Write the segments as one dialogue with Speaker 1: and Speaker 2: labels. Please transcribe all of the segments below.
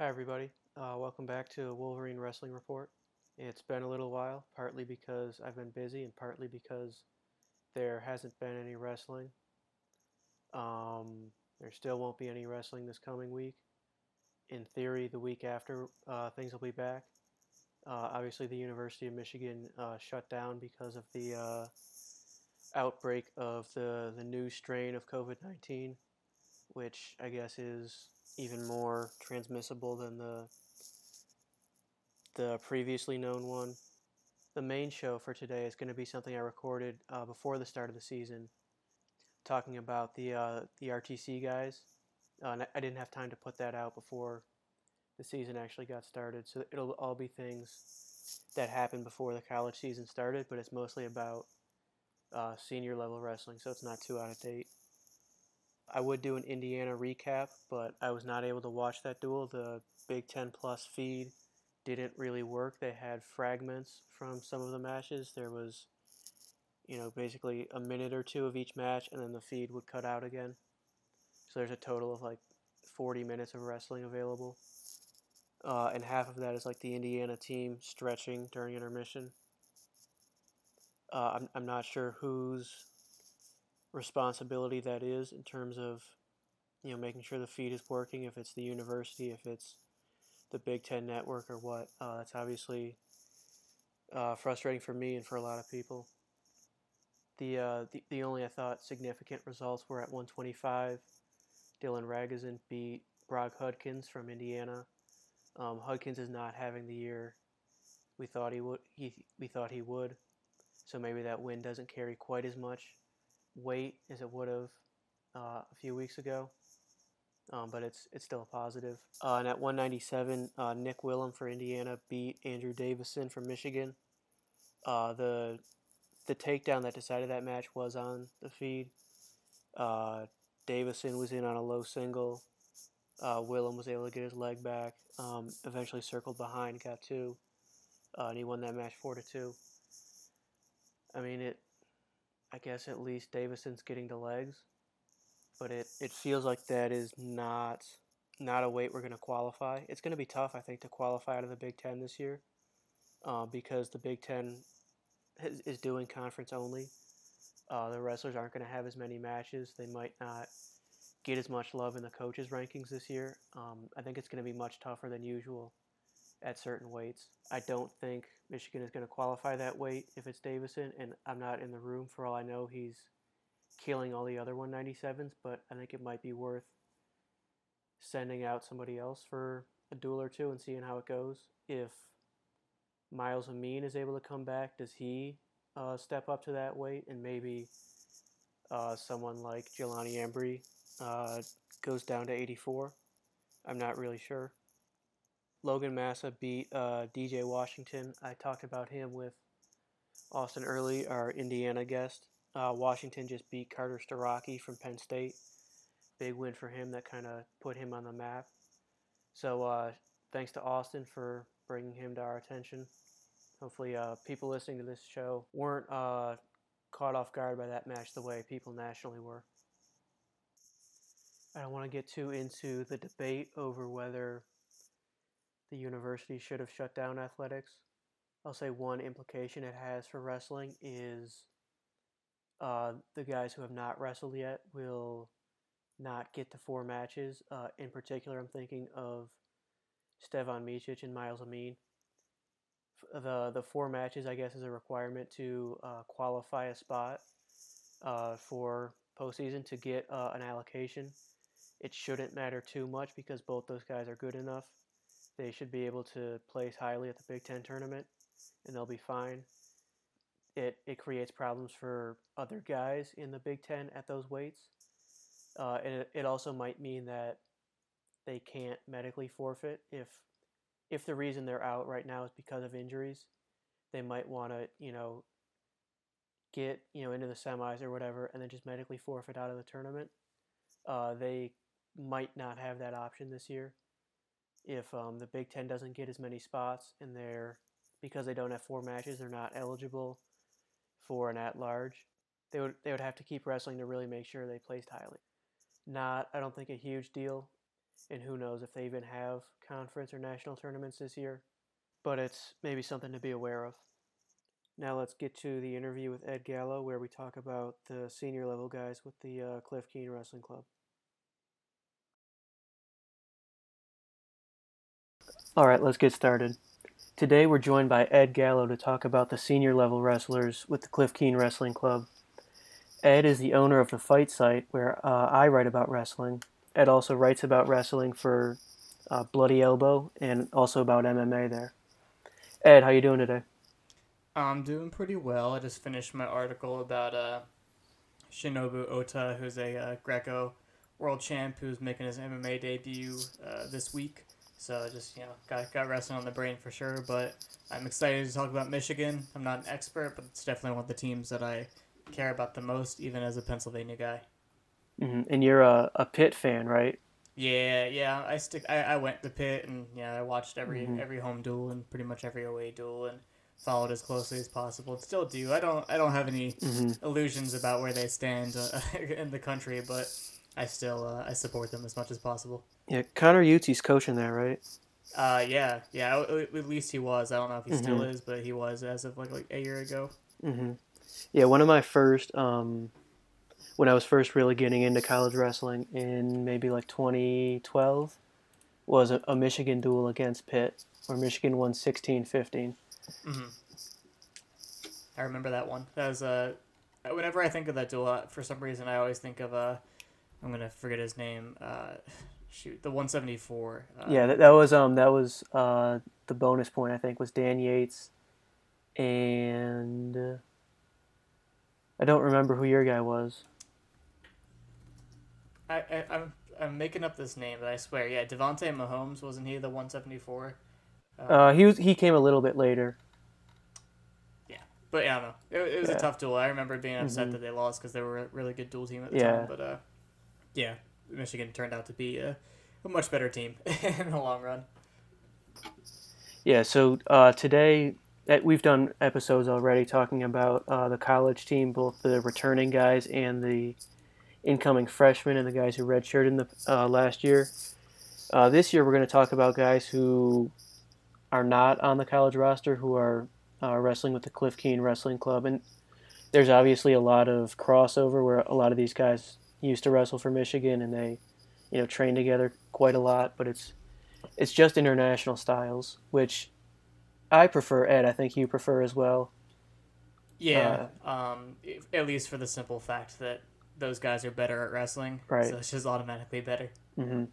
Speaker 1: Hi, everybody. Uh, welcome back to Wolverine Wrestling Report. It's been a little while, partly because I've been busy and partly because there hasn't been any wrestling. Um, there still won't be any wrestling this coming week. In theory, the week after, uh, things will be back. Uh, obviously, the University of Michigan uh, shut down because of the uh, outbreak of the, the new strain of COVID 19, which I guess is even more transmissible than the the previously known one. The main show for today is going to be something I recorded uh, before the start of the season, talking about the uh, the RTC guys. Uh, I didn't have time to put that out before the season actually got started, so it'll all be things that happened before the college season started, but it's mostly about uh, senior level wrestling, so it's not too out of date. I would do an Indiana recap, but I was not able to watch that duel. The Big Ten Plus feed didn't really work. They had fragments from some of the matches. There was, you know, basically a minute or two of each match, and then the feed would cut out again. So there's a total of like 40 minutes of wrestling available. Uh, and half of that is like the Indiana team stretching during intermission. Uh, I'm, I'm not sure whose responsibility that is in terms of you know making sure the feed is working if it's the university if it's the big ten network or what uh, that's obviously uh, frustrating for me and for a lot of people. The, uh, the the only i thought significant results were at 125 dylan ragusin beat brock hudkins from indiana. Um, hudkins is not having the year we thought he would he, we thought he would. So maybe that win doesn't carry quite as much weight as it would have uh, a few weeks ago, um, but it's it's still a positive. Uh, and at 197, uh, Nick Willham for Indiana beat Andrew Davison from Michigan. Uh, the the takedown that decided that match was on the feed. Uh, Davison was in on a low single. Uh, Willham was able to get his leg back. Um, eventually circled behind, got two, and he won that match four to two. I mean, it I guess at least Davison's getting the legs, but it, it feels like that is not not a weight we're going to qualify. It's going to be tough, I think, to qualify out of the Big Ten this year uh, because the Big Ten is, is doing conference only. Uh, the wrestlers aren't going to have as many matches. They might not get as much love in the coaches' rankings this year. Um, I think it's going to be much tougher than usual at certain weights. I don't think Michigan is going to qualify that weight if it's Davison, and I'm not in the room. For all I know, he's killing all the other 197s, but I think it might be worth sending out somebody else for a duel or two and seeing how it goes. If Myles Amine is able to come back, does he uh, step up to that weight? And maybe uh, someone like Jelani Embree uh, goes down to 84. I'm not really sure. Logan Massa beat uh, DJ Washington. I talked about him with Austin Early, our Indiana guest. Uh, Washington just beat Carter Starocci from Penn State. Big win for him that kind of put him on the map. So uh, thanks to Austin for bringing him to our attention. Hopefully, uh, people listening to this show weren't uh, caught off guard by that match the way people nationally were. I don't want to get too into the debate over whether the university should have shut down athletics. I'll say one implication it has for wrestling is uh, the guys who have not wrestled yet will not get to four matches. Uh, in particular, I'm thinking of Stevan Micic and Myles Amine. The the four matches, I guess, is a requirement to uh, qualify a spot uh, for postseason to get uh, an allocation. It shouldn't matter too much because both those guys are good enough they should be able to place highly at the Big Ten tournament, and they'll be fine. It it creates problems for other guys in the Big Ten at those weights, uh, and it, it also might mean that they can't medically forfeit if if the reason they're out right now is because of injuries. They might want to you know get you know into the semis or whatever, and then just medically forfeit out of the tournament. Uh, they might not have that option this year if um, the Big Ten doesn't get as many spots and they're because they don't have four matches, they're not eligible for an at-large. They would they would have to keep wrestling to really make sure they placed highly. Not I don't think a huge deal. and who knows if they even have conference or national tournaments this year. But it's maybe something to be aware of. Now let's get to the interview with Ed Gallo, where we talk about the senior level guys with the uh, Cliff Keen Wrestling Club. All right, let's get started. Today we're joined by Ed Gallo to talk about the senior level wrestlers with the Cliff Keen Wrestling Club. Ed is the owner of the Fight Site, where uh, I write about wrestling. Ed also writes about wrestling for uh, Bloody Elbow and also about MMA there. Ed, how you doing today?
Speaker 2: I'm doing pretty well. I just finished my article about uh, Shinobu Ota, who's a uh, Greco world champ who's making his MMA debut uh, this week. So just you know, got got wrestling on the brain for sure. But I'm excited to talk about Michigan. I'm not an expert, but it's definitely one of the teams that I care about the most, even as a Pennsylvania guy.
Speaker 1: Mm-hmm. And you're a, a Pitt fan, right?
Speaker 2: Yeah, yeah. I stick. I, I went to Pitt, and yeah, I watched every mm-hmm. every home duel and pretty much every away duel, and followed as closely as possible. Still do. I don't. I don't have any mm-hmm. illusions about where they stand uh, in the country, but I still uh, I support them as much as possible.
Speaker 1: Yeah, Connor Ute's coaching there, right?
Speaker 2: Uh, yeah, yeah. At least he was. I don't know if he mm-hmm. still is, but he was as of like like a year ago.
Speaker 1: Mm-hmm. Yeah, one of my first, um, when I was first really getting into college wrestling in maybe like 2012, was a, a Michigan duel against Pitt, where Michigan won 16-15. Mm-hmm.
Speaker 2: I remember that one. That was uh, whenever I think of that duel, for some reason I always think of uh, I'm gonna forget his name. Uh, shoot, the 174. Uh,
Speaker 1: yeah, that, that was um that was uh the bonus point I think was Dan Yates, and uh, I don't remember who your guy was.
Speaker 2: I, I I'm, I'm making up this name, but I swear, yeah, Devonte Mahomes wasn't he the 174?
Speaker 1: Uh, uh, he was he came a little bit later.
Speaker 2: Yeah, but yeah, I don't know. It, it was yeah. a tough duel. I remember being upset mm-hmm. that they lost because they were a really good duel team at the yeah. time. But uh, yeah, Michigan turned out to be a, a much better team in the long run.
Speaker 1: Yeah, so uh, today eh, we've done episodes already talking about uh, the college team, both the returning guys and the incoming freshmen and the guys who redshirted in the uh, last year. Uh, this year, we're going to talk about guys who are not on the college roster, who are uh, wrestling with the Cliff Keen Wrestling Club, and there's obviously a lot of crossover where a lot of these guys used to wrestle for Michigan and they, you know, train together quite a lot. But it's it's just international styles, which I prefer. Ed, I think you prefer as well.
Speaker 2: Yeah, uh, um, at least for the simple fact that those guys are better at wrestling, right? So it's just automatically better.
Speaker 1: Mm-hmm.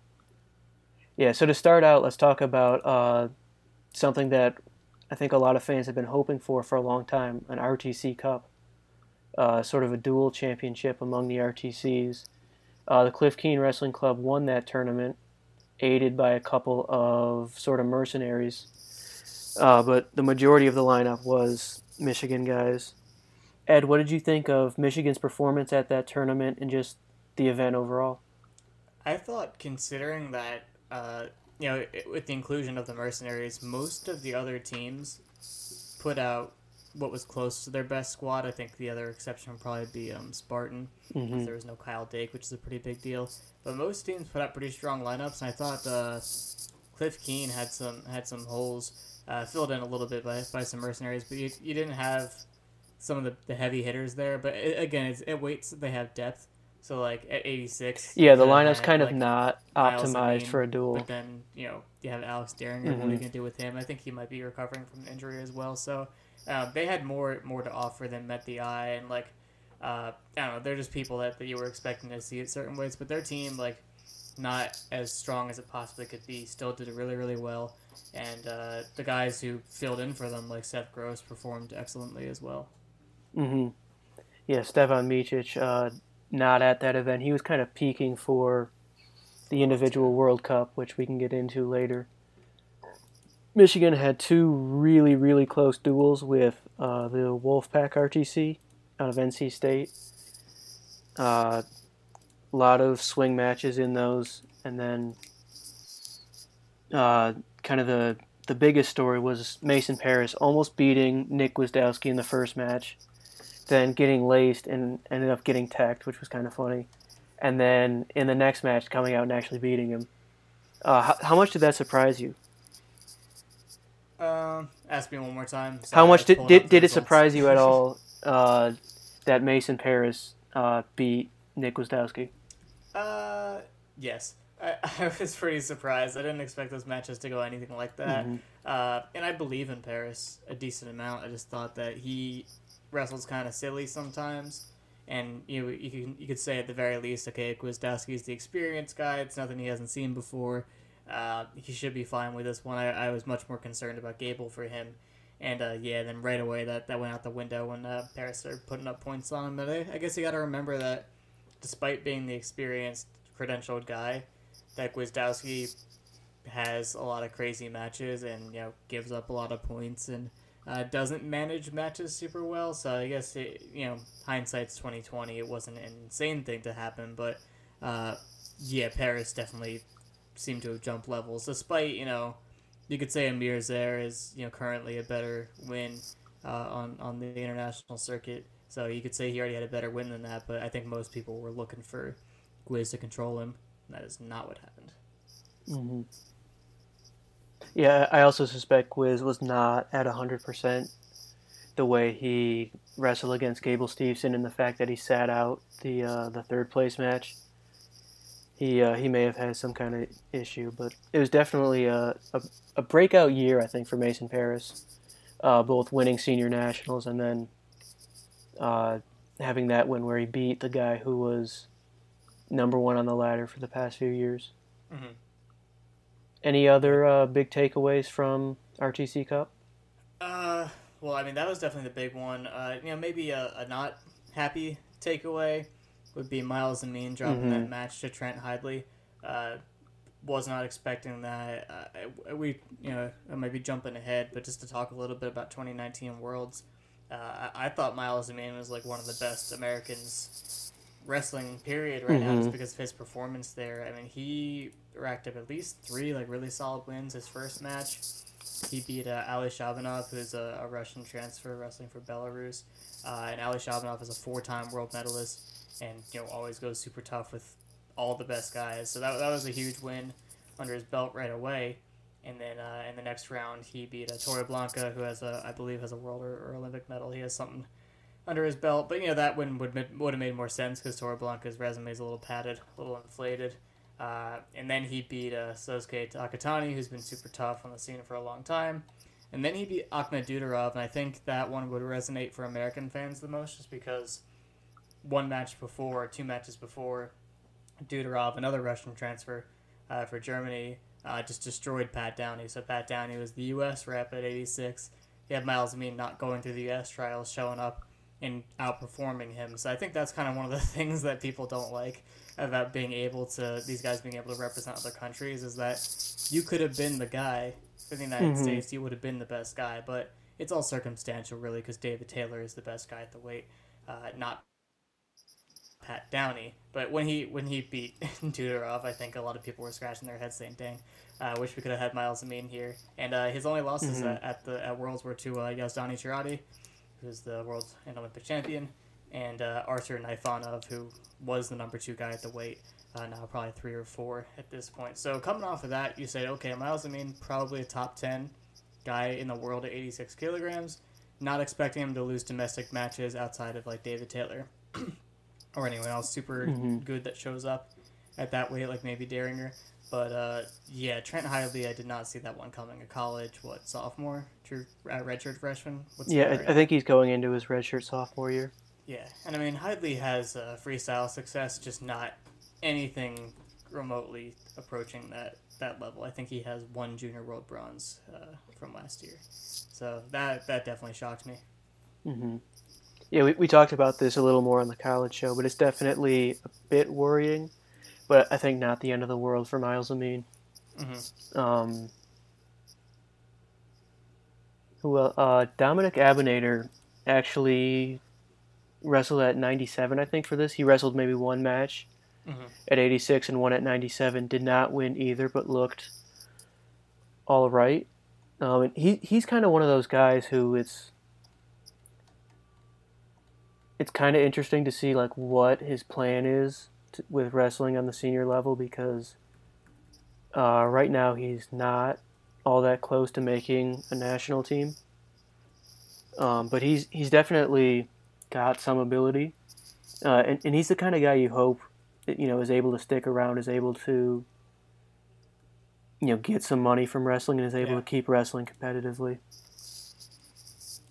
Speaker 1: Yeah. So to start out, let's talk about uh, something that I think a lot of fans have been hoping for for a long time: an RTC Cup uh, sort of a dual championship among the RTCs. Uh, the Cliff Keen Wrestling Club won that tournament, aided by a couple of sort of mercenaries. Uh, but the majority of the lineup was Michigan guys. Ed, what did you think of Michigan's performance at that tournament and just the event overall?
Speaker 2: I thought, considering that, uh, you know, with the inclusion of the mercenaries, most of the other teams put out what was close to their best squad. I think the other exception would probably be um, Spartan, because mm-hmm. there was no Kyle Dake, which is a pretty big deal. But most teams put up pretty strong lineups, and I thought uh, Cliff Keen had some had some holes uh, filled in a little bit by, by some mercenaries, but you, you didn't have some of the, the heavy hitters there. But it, again, it's, it waits that they have depth. So like at 86.
Speaker 1: Yeah, the lineup's kind of like not optimized for a duel.
Speaker 2: But then you know you have Alex Dieringer. Mm-hmm. What are you mm-hmm. gonna do with him? I think he might be recovering from an injury as well. So uh, they had more more to offer than met the eye, and like uh, I don't know, they're just people that, that you were expecting to see it certain ways, but their team like not as strong as it possibly could be still did it really really well, and uh, the guys who filled in for them like Seth Gross performed excellently as well.
Speaker 1: Mm-hmm. Yeah, Stevan Micic, uh, not at that event. He was kind of peaking for the individual World Cup, which we can get into later. Michigan had two really, really close duels with uh, the Wolfpack RTC out of NC State. A uh, lot of swing matches in those, and then uh, kind of the the biggest story was Mason Parris almost beating Nick Gwiazdowski in the first match, then getting laced and ended up getting teched, which was kind of funny, and then in the next match coming out and actually beating him. Uh, how, how much did that surprise you?
Speaker 2: Um, ask me one more time.
Speaker 1: how
Speaker 2: Sorry, I
Speaker 1: much did did, did it surprise you at all uh, that Mason Parris uh, beat Nick Gwiazdowski?
Speaker 2: Uh, yes. I, I was pretty surprised. I didn't expect those matches to go anything like that.
Speaker 1: Mhm.
Speaker 2: Uh, and I believe in Parris a decent amount. I just thought that he wrestles kind of silly sometimes. And you you can you could say at the very least, okay, Gwiazdowski's the experienced guy. It's nothing he hasn't seen before. Uh, he should be fine with this one. I, I was much more concerned about Gable for him. And uh, yeah, then right away that, that went out the window when uh, Parris started putting up points on him. But I, I guess you got to remember that despite being the experienced, credentialed guy, that Gwiazdowski has a lot of crazy matches and you know gives up a lot of points and uh, doesn't manage matches super well. So I guess it, you know hindsight's twenty twenty. It wasn't an insane thing to happen, but uh, yeah, Parris definitely seemed to have jumped levels. Despite you know you could say Amir Zare is you know currently a better win uh, on on the international circuit. So you could say he already had a better win than that, but I think most people were looking for Gwiz to control him. And that is not what happened.
Speaker 1: hmm Yeah, I also suspect Gwiz was not at hundred percent the way he wrestled against Gable Steveson and the fact that he sat out the uh, the third place match. He uh, he may have had some kind of issue, but it was definitely a, a, a breakout year, I think, for Mason Parris. Uh, both winning senior nationals and then uh, having that win where he beat the guy who was number one on the ladder for the past few years.
Speaker 2: Mm-hmm.
Speaker 1: Any other uh, big takeaways from RTC Cup?
Speaker 2: Uh, well, I mean that was definitely the big one. Uh, you know, maybe a, a not happy takeaway would be Myles Amine dropping that
Speaker 1: Mhm.
Speaker 2: match to Trent Hidley. Uh, was not expecting that. Uh, we, you know, I might be jumping ahead, but just to talk a little bit about 2019 Worlds, uh, I, I thought Myles Amine was like one of the best Americans wrestling period right now, just
Speaker 1: Mhm.
Speaker 2: because of his performance there. I mean, he racked up at least three like really solid wins his first match. He beat uh, Ali Shabanov, who's a, a Russian transfer wrestling for Belarus. Uh, and Ali Shabanov is a four-time world medalist, and you know always goes super tough with all the best guys. So that, that was a huge win under his belt right away. And then uh, in the next round, he beat uh, Torreblanca, who has a I believe has a world or, or Olympic medal. He has something under his belt, but you know that win would would have made more sense because Torreblanca's resume is a little padded, a little inflated. Uh, and then he beat uh, Sosuke Takatani, who's been super tough on the scene for a long time. And then he beat Ahmed Dudarov, and I think that one would resonate for American fans the most, just because one match before, two matches before, Dudarov, another Russian transfer uh, for Germany, uh, just destroyed Pat Downey. So Pat Downey was the U.S. rep at 86. He had Myles Amine not going through the U.S. trials, showing up and outperforming him. So I think that's kind of one of the things that people don't like about being able to these guys being able to represent other countries is that you could have been the guy for the United
Speaker 1: Mhm.
Speaker 2: States. You would have been the best guy, but it's all circumstantial, really, because David Taylor is the best guy at the weight, uh, not Pat Downey. But when he when he beat Dudarov, I think a lot of people were scratching their heads saying, "Dang, I wish we could have had Myles Amine here." And uh, his only losses
Speaker 1: Mhm.
Speaker 2: at, at the at Worlds were to uh, Yazdani Charati, who's the world and Olympic champion, and uh, Artur Naifonov, who was the number two guy at the weight. Uh, now probably three or four at this point. So coming off of that, you say, okay, Myles Amine probably a top ten guy in the world at 86 kilograms. Not expecting him to lose domestic matches outside of like David Taylor or anyone else super
Speaker 1: Mhm.
Speaker 2: good that shows up at that weight, like maybe Dieringer. But uh, yeah, Trent Hidley, I did not see that one coming. A college, what sophomore, true uh, redshirt freshman? What's
Speaker 1: Yeah. I, I think he's going into his redshirt sophomore year.
Speaker 2: Yeah, and I mean Hidley has uh, freestyle success, just not anything remotely approaching that that level. I think he has one junior world bronze uh, from last year, so that that definitely shocked me.
Speaker 1: hmm Yeah, we, we talked about this a little more on the college show, but it's definitely a bit worrying. But I think not the end of the world for Myles Amine.
Speaker 2: hmm
Speaker 1: Um, who uh, Domenic Abounader actually wrestled at 97, I think, for this. He wrestled maybe one match
Speaker 2: hmm
Speaker 1: at 86 and one at 97. Did not win either, but looked all right. Um, and he he's kind of one of those guys who it's it's kind of interesting to see like what his plan is to, with wrestling on the senior level because Uh, right now, he's not all that close to making a national team. Um, but he's he's definitely got some ability, uh, and, and he's the kind of guy you hope that, you know is able to stick around, is able to you know get some money from wrestling, and is able
Speaker 2: Yeah.
Speaker 1: to keep wrestling competitively.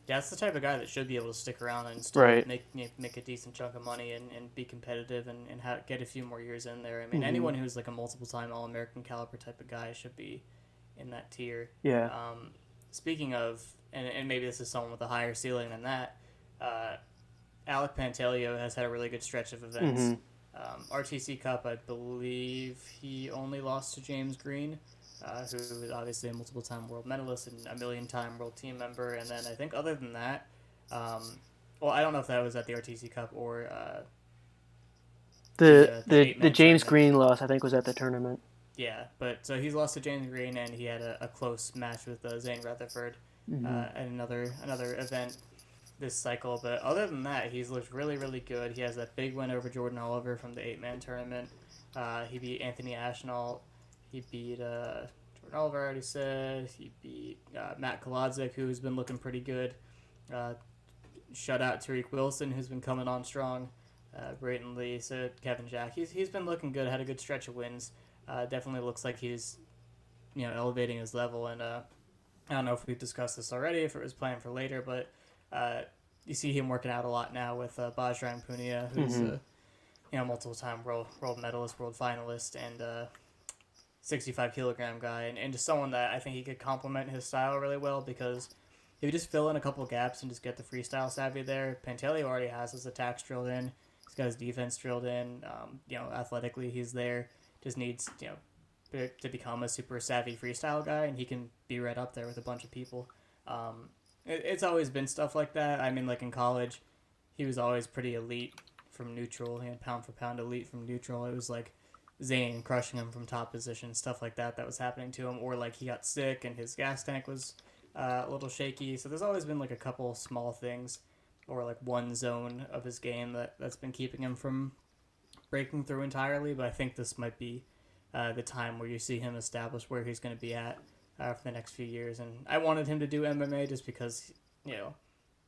Speaker 2: Yeah, that's the type of guy that should be able to stick around and still
Speaker 1: Right.
Speaker 2: make know, make a decent chunk of money and, and be competitive and, and ha- get a few more years in there. I mean,
Speaker 1: Mhm.
Speaker 2: anyone who's like a multiple time All American caliber type of guy should be in that tier.
Speaker 1: Yeah,
Speaker 2: Um, speaking of, and, and maybe this is someone with a higher ceiling than that, uh, Alec Pantaleo has had a really good stretch of events.
Speaker 1: Mhm.
Speaker 2: Um, RTC Cup, I believe he only lost to James Green, uh, who is obviously a multiple time world medalist and a million time world team member. And then I think other than that, um, well, I don't know if that was at the RTC Cup or. Uh,
Speaker 1: the
Speaker 2: the
Speaker 1: the, the James
Speaker 2: tournament.
Speaker 1: Green loss I think was at the tournament.
Speaker 2: yeah, but so he's lost to James Green, and he had a, a close match with uh, Zain Retherford.
Speaker 1: Mhm.
Speaker 2: uh, at another another event this cycle. But other than that, he's looked really really good. He has that big win over Jordan Oliver from the eight man tournament. Uh, he beat Anthony Ashnault. He beat uh, Jordan Oliver. I already said he beat uh, Matt Kolodzik, who's been looking pretty good. Uh, shut out Tariq Wilson, who's been coming on strong. Uh, Brayton Lee, so Kevin Jack. He's, he's been looking good. Had a good stretch of wins. Uh, definitely looks like he's, you know, elevating his level. And uh, I don't know if we've discussed this already, if it was planned for later, but uh, you see him working out a lot now with uh, Bajrang Punia, who's
Speaker 1: Mhm.
Speaker 2: a you know multiple time world world medalist, world finalist, and uh, 65 kilogram guy, and, and just someone that I think he could complement his style really well because if you just fill in a couple gaps and just get the freestyle savvy there, Pantaleo already has his attacks drilled in. He's got his defense drilled in. Um, you know, athletically he's there. Just needs you know to become a super savvy freestyle guy, and he can be right up there with a bunch of people. Um, it, it's always been stuff like that. I mean, like in college, he was always pretty elite from neutral, you know, pound for pound elite from neutral. It was like Zain crushing him from top position, stuff like that that was happening to him, or like he got sick and his gas tank was uh, a little shaky. So there's always been like a couple small things, or like one zone of his game that that's been keeping him from breaking through entirely. But I think this might be uh, the time where you see him establish where he's going to be at uh, for the next few years. And I wanted him to do MMA just because you know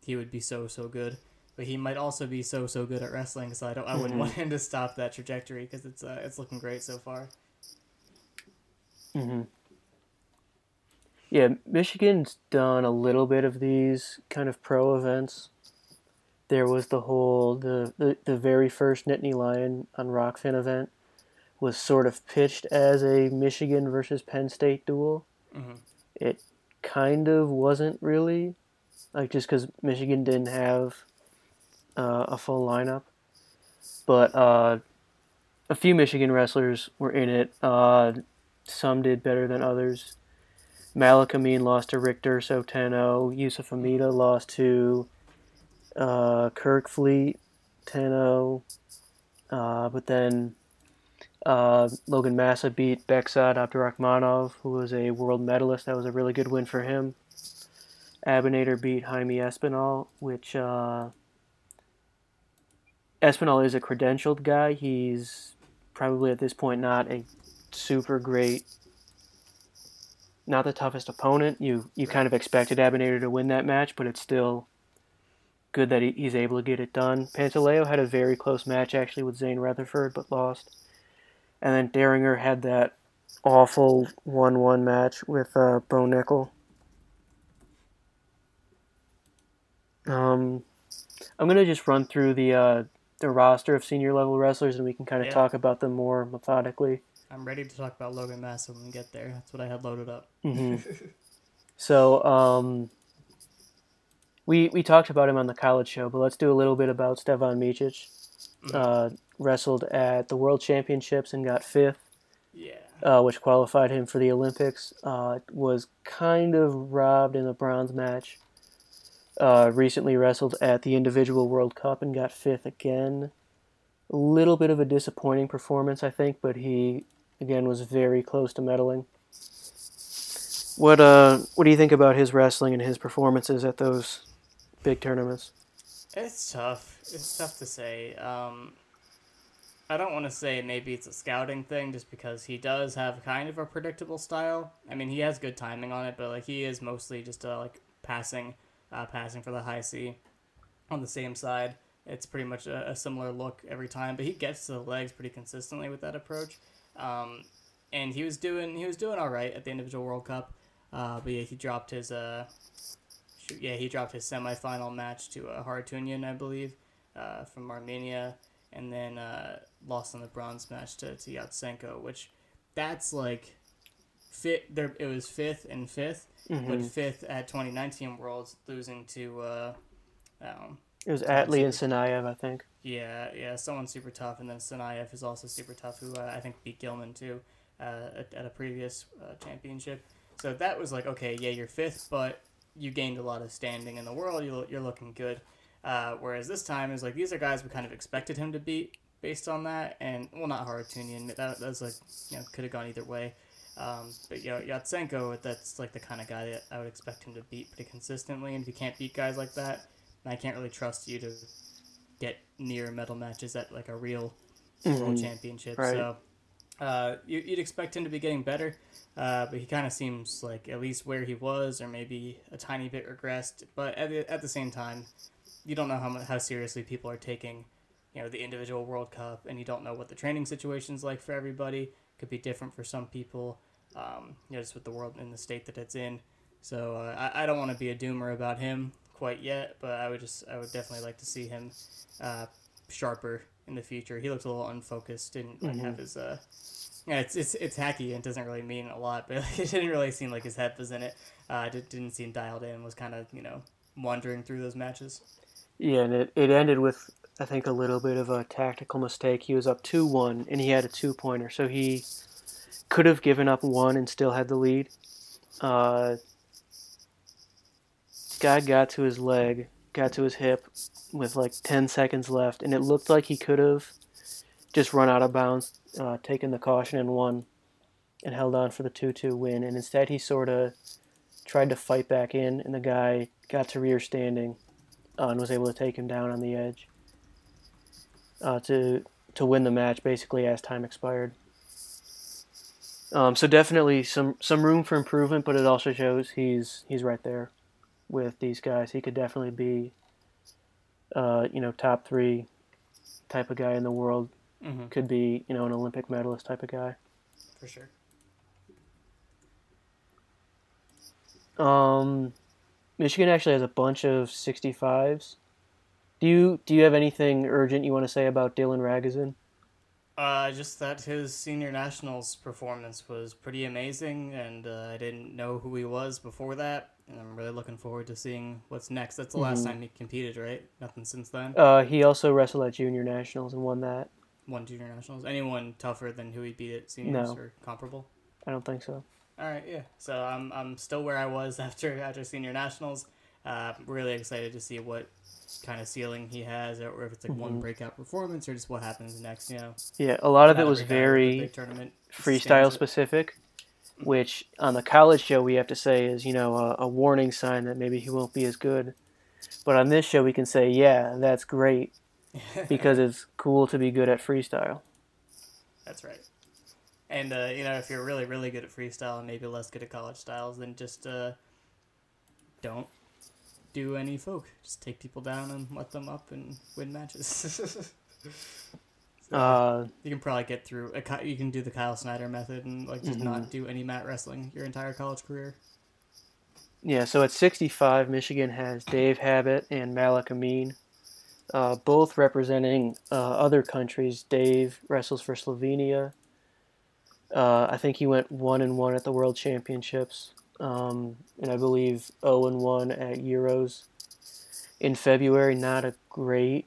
Speaker 2: he would be so so good. But he might also be so so good at wrestling, so I don't. I wouldn't
Speaker 1: Mhm.
Speaker 2: want him to stop that trajectory because it's uh, it's looking great so far.
Speaker 1: hmm Yeah, Michigan's done a little bit of these kind of pro events. There was the whole the the, the very first Nittany Lion on Rokfin event was sort of pitched as a Michigan versus Penn State duel.
Speaker 2: hmm
Speaker 1: It kind of wasn't really, like just because Michigan didn't have uh, a full lineup, but uh, a few Michigan wrestlers were in it. Uh, some did better than others. Malik Amine lost to Richter 10-0. Yusuf Amida lost to uh, Kirk Fleet 10-0. Uh, but then uh, Logan Massa beat Bekzod Abdurakhmonov, who was a world medalist. That was a really good win for him. Abounader beat Jaime Espinal, which uh, Espinal is a credentialed guy. He's probably at this point not a super great, not the toughest opponent. You you kind of expected Abounader to win that match, but it's still good that he, he's able to get it done. Pantaleo had a very close match actually with Zain Retherford, but lost. And then Dieringer had that awful 1 1 match with uh, Bo Nickal. Um, I'm going to just run through the, uh, the roster of senior level wrestlers and we can kind of
Speaker 2: Yeah.
Speaker 1: talk about them more methodically.
Speaker 2: I'm ready to talk about Logan Massa when we get there. That's what I had loaded up.
Speaker 1: hmm So, um, we we talked about him on the college show, but let's do a little bit about Stevan Micic. Uh, wrestled at the World Championships and got fifth,
Speaker 2: Yeah.
Speaker 1: uh, which qualified him for the Olympics. Uh, was kind of robbed in the bronze match. Uh, recently wrestled at the individual World Cup and got fifth again. A little bit of a disappointing performance, I think, but he again was very close to medaling. What uh, what do you think about his wrestling and his performances at those big tournaments?
Speaker 2: It's tough. It's tough to say. Um, I don't want to say maybe it's a scouting thing just because he does have kind of a predictable style. I mean, he has good timing on it, but like he is mostly just uh, like passing, uh, passing for the high C on the same side. It's pretty much a, a, similar look every time, but he gets to the legs pretty consistently with that approach. Um, and he was doing he was doing all right at the individual World Cup, uh, but yeah, he dropped his uh, yeah, he dropped his semifinal match to uh, Harutyunyan, I believe, uh, from Armenia, and then uh, lost in the bronze match to, to Yatsenko, which that's like fit there it was fifth and 5th mm-hmm. but fifth at 2019 Worlds, losing to uh, um,
Speaker 1: it was Atli and Sinayev, I think.
Speaker 2: Yeah, yeah, someone super tough, and then Sinayev is also super tough, who uh, I think beat Gilman too uh, at, at, a previous uh, championship. So that was like, okay, yeah, you're fifth, but you gained a lot of standing in the world. You're, you're looking good. Uh, whereas this time is like these are guys we kind of expected him to beat based on that, and well, not Harutyunyan. That, that was like you know could have gone either way. Um, but you know, Yatsenko, that's like the kind of guy that I would expect him to beat pretty consistently. And if you can't beat guys like that, I can't really trust you to get near medal matches at like a real mm-hmm. world championship. Right. So uh, you, would expect him to be getting better, uh, but he kind of seems like at least where he was, or maybe a tiny bit regressed. But at the, at the same time, you don't know how how seriously people are taking, you know, the individual World Cup, and you don't know what the training situation's like for everybody. Could be different for some people, um, you know, just with the world in the state that it's in. So uh, I, I don't want to be a doomer about him quite yet, but I would just I would definitely like to see him uh, sharper in the future. He looked a little unfocused, didn't mm-hmm. have his uh yeah, it's, it's it's hacky and doesn't really mean a lot, but it didn't really seem like his head was in it. Uh, it didn't seem dialed in. Was kind of you know wandering through those matches.
Speaker 1: Yeah, and it, it ended with I think a little bit of a tactical mistake. He was up two one, and he had a two pointer, so he could have given up one and still had the lead. Uh, guy got to his leg, got to his hip with like 10 seconds left, and it looked like he could have just run out of bounds, uh, taken the caution and won, and held on for the 2 2 win. And instead, he sort of tried to fight back in, and the guy got to rear standing uh, and was able to take him down on the edge uh, to to win the match basically as time expired. Um, so definitely some some room for improvement, but it also shows he's he's right there with these guys. He could definitely be, uh, you know, top three type of guy in the world. Mm-hmm. Could be, you know, an Olympic medalist type of guy.
Speaker 2: For sure.
Speaker 1: Um, Michigan actually has a bunch of 65s. Do you do you have anything urgent you want to say about Dylan Ragusin?
Speaker 2: Uh, just that his senior nationals performance was pretty amazing, and uh, I didn't know who he was before that and I'm really looking forward to seeing what's next. That's the last mm-hmm. time he competed, right? Nothing since then.
Speaker 1: Uh, he also wrestled at junior nationals and won that.
Speaker 2: Won junior nationals. Anyone tougher than who he beat at seniors no. or comparable?
Speaker 1: I don't think so.
Speaker 2: All right, yeah. So I'm I'm still where I was after after senior nationals. Uh, really excited to see what kind of ceiling he has, or if it's like mm-hmm. one breakout performance, or just what happens next. You know.
Speaker 1: Yeah, a lot of it was very freestyle specific which on the college show we have to say is you know a, a, warning sign that maybe he won't be as good but on this show we can say yeah that's great because it's cool to be good at freestyle
Speaker 2: that's right and uh, you know if you're really really good at freestyle and maybe less good at college styles then just uh, don't do any folk just take people down and let them up and win matches uh, you can probably get through. A, you can do the Kyle Snyder method and like just mm-hmm. not do any mat wrestling your entire college career.
Speaker 1: Yeah, so at 65, Michigan has Dave Habat and Malik Amine, uh, both representing uh, other countries. Dave wrestles for Slovenia. Uh, I think he went one and one at the World Championships, um, and I believe zero oh and one at Euros in February. Not a great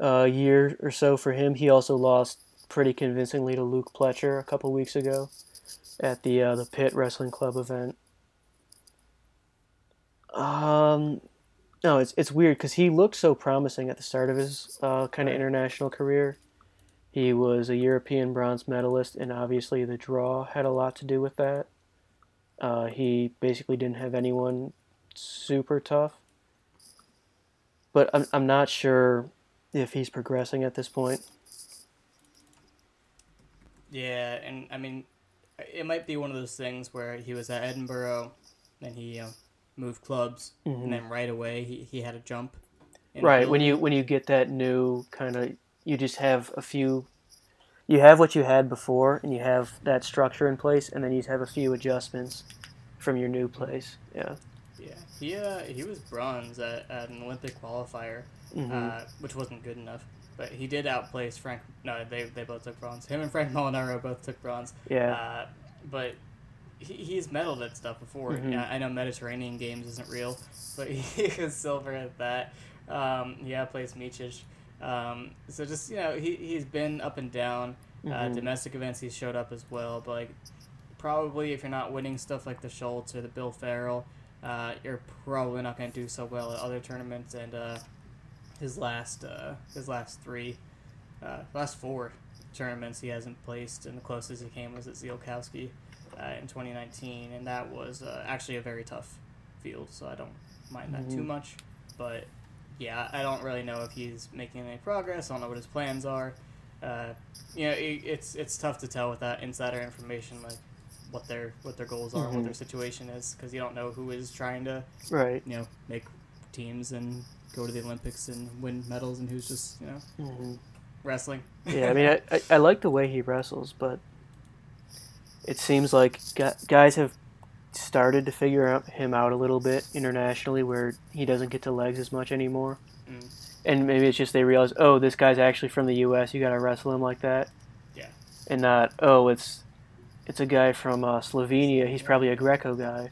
Speaker 1: uh, year or so for him. He also lost pretty convincingly to Luke Pletcher a couple weeks ago at the uh, the Pit Wrestling Club event. Um, no, it's it's weird because he looked so promising at the start of his uh, kind of international career. He was a European bronze medalist, and obviously the draw had a lot to do with that. Uh, he basically didn't have anyone super tough, but I'm I'm not sure if he's progressing at this point.
Speaker 2: Yeah, and I mean, it might be one of those things where he was at Edinboro, and he know, moved clubs,
Speaker 1: Mhm.
Speaker 2: and then right away he, he had a jump.
Speaker 1: Right when you when you get that new kind of you just have a few you have what you had before and you have that structure in place and then you have a few adjustments from your new place yeah
Speaker 2: Yeah, he uh, he was bronze at, at an Olympic qualifier,
Speaker 1: Mhm.
Speaker 2: uh, which wasn't good enough. But he did outplace Frank. No, they, they both took bronze. Him and Frank Molinaro both took bronze.
Speaker 1: yeah
Speaker 2: Uh, but he, he's medaled at stuff before.
Speaker 1: Mhm.
Speaker 2: Yeah, I know Mediterranean Games isn't real, but he was silver at that. Um, he outplaced Miocic. Um, so just you know, he he's been up and down. Uh,
Speaker 1: Mhm.
Speaker 2: domestic events he's showed up as well, but like probably if you're not winning stuff like the Schultz or the Bill Farrell, uh, you're probably not going to do so well at other tournaments. And uh, his last uh, his last three, uh, last four tournaments he hasn't placed, and the closest he came was at Ziolkowski uh, in 2019, and that was uh, actually a very tough field. So I don't mind that too
Speaker 1: Mhm.
Speaker 2: much, but. Yeah, I don't really know if he's making any progress. I don't know what his plans are. Uh, you know, it, it's it's tough to tell without insider information, like what their what their goals are, and what their situation is, because you don't know who is trying to
Speaker 1: right
Speaker 2: you know make teams and go to the Olympics and win medals, and who's just you know
Speaker 1: hmm
Speaker 2: wrestling.
Speaker 1: yeah i mean I, I, I like the way he wrestles but it seems like guys have started to figure out him out a little bit internationally where he doesn't get to legs as much anymore.
Speaker 2: Mm.
Speaker 1: and maybe it's just they realize oh this guy's actually from the us you gotta wrestle him like that.
Speaker 2: Yeah.
Speaker 1: and not oh it's it's a guy from uh, slovenia he's probably a greco guy.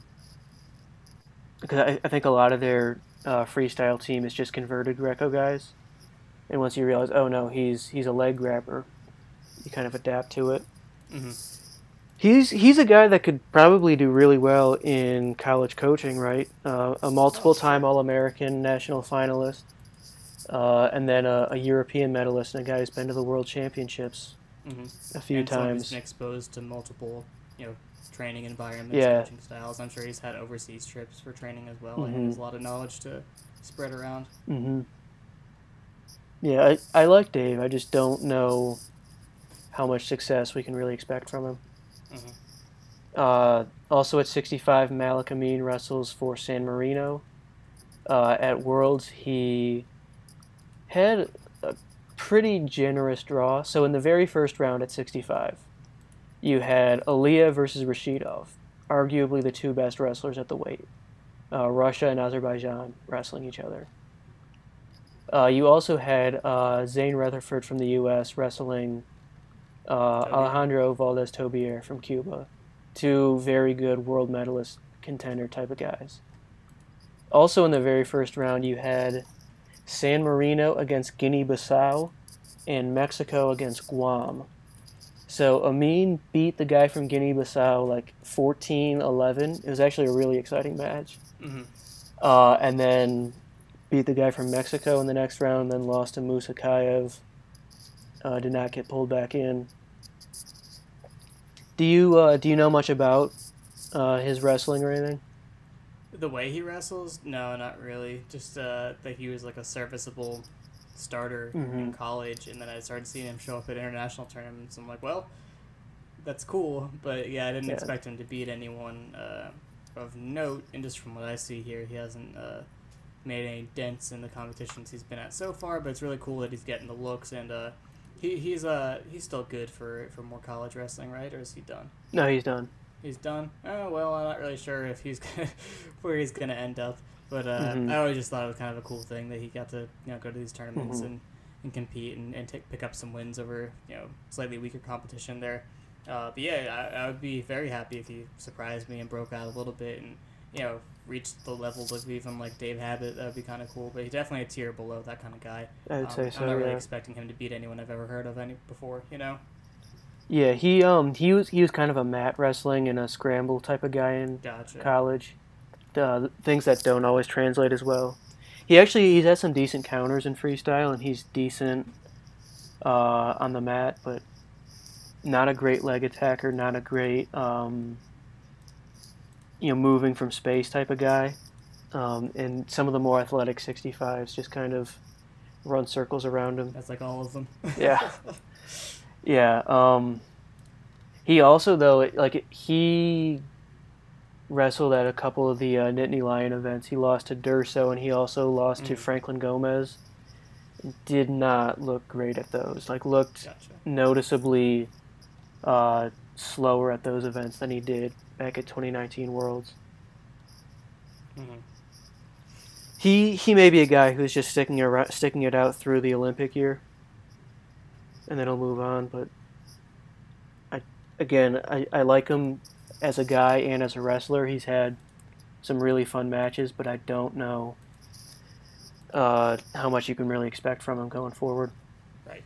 Speaker 1: Because I, I think a lot of their uh, freestyle team is just converted greco guys. And once you realize oh no he's he's a leg grabber you kind of adapt to it.
Speaker 2: Hmm
Speaker 1: He's he's a guy that could probably do really well in college coaching, right? Uh, a multiple-time All-American, national finalist, uh, and then a, a European medalist, and a guy who's been to the World Championships
Speaker 2: hmm
Speaker 1: a few
Speaker 2: and
Speaker 1: times.
Speaker 2: been exposed to multiple you know training environments,
Speaker 1: Yeah.
Speaker 2: coaching styles. I'm sure he's had overseas trips for training as well,
Speaker 1: Mhm.
Speaker 2: and has a lot of knowledge to spread around.
Speaker 1: hmm Yeah, I, I like Dave. I just don't know how much success we can really expect from him.
Speaker 2: Mhm.
Speaker 1: Uh, also at 65, Malik Amine wrestles for San Marino. Uh, at Worlds, he had a pretty generous draw. So in the very first round at 65, you had Aliyev versus Rashidov, arguably the two best wrestlers at the weight. Uh, Russia and Azerbaijan wrestling each other. Uh, you also had uh, Zain Retherford from the U.S. wrestling uh, Alejandro Valdez Tobier from Cuba. Two very good world medalist contender type of guys. Also in the very first round, you had San Marino against Guinea Bissau and Mexico against Guam. So Amin beat the guy from Guinea Bissau like 14 11. It was actually a really exciting match.
Speaker 2: hmm
Speaker 1: Uh, and then beat the guy from Mexico in the next round, then lost to Musukaev. Uh, did not get pulled back in. Do you uh, do you know much about uh, his wrestling or anything?
Speaker 2: The way he wrestles, no, not really. Just uh, that he was like a serviceable starter in
Speaker 1: Mhm.
Speaker 2: college, and then I started seeing him show up at international tournaments. I'm like, well, that's cool, but yeah, I didn't
Speaker 1: Yeah.
Speaker 2: expect him to beat anyone uh, of note. And just from what I see here, he hasn't uh, made any dents in the competitions he's been at so far. But it's really cool that he's getting the looks, and uh, he, he's uh, he's still good for for more college wrestling, right? Or is he done?
Speaker 1: No, he's done.
Speaker 2: He's done. Oh well, I'm not really sure if he's gonna, where he's gonna end up. But uh,
Speaker 1: Mhm.
Speaker 2: I always just thought it was kind of a cool thing that he got to you know go to these tournaments
Speaker 1: Mhm.
Speaker 2: and, and compete and, and take, pick up some wins over you know slightly weaker competition there. Uh, but yeah, I, I would be very happy if he surprised me and broke out a little bit and you know reach the level of even like Dave Habat. That would be kind of cool. But he's definitely a tier below that kind of guy.
Speaker 1: I would
Speaker 2: Um,
Speaker 1: say so.
Speaker 2: I'm not really
Speaker 1: yeah.
Speaker 2: expecting him to beat anyone I've ever heard of any before. You know.
Speaker 1: Yeah, he um he was he was kind of a mat wrestling and a scramble type of guy in
Speaker 2: Gotcha.
Speaker 1: college. Uh, things that don't always translate as well. He actually he's had some decent counters in freestyle and he's decent uh, on the mat, but not a great leg attacker, not a great um, you know moving from space type of guy. Um, and some of the more athletic 65s just kind of run circles around him.
Speaker 2: That's like all of them.
Speaker 1: Yeah. Yeah. Um, He also though like he wrestled at a couple of the uh, Nittany Lion events. He lost to Durso and he also lost to
Speaker 2: Mhm.
Speaker 1: Franklin Gomez. Did not look great at those. Like looked
Speaker 2: Gotcha.
Speaker 1: noticeably uh, slower at those events than he did back at 2019 Worlds.
Speaker 2: Mhm.
Speaker 1: He he may be a guy who's just sticking around, sticking it out through the Olympic year, and then he'll move on. But I again I, I like him as a guy and as a wrestler. He's had some really fun matches, but I don't know uh, how much you can really expect from him going forward.
Speaker 2: Right.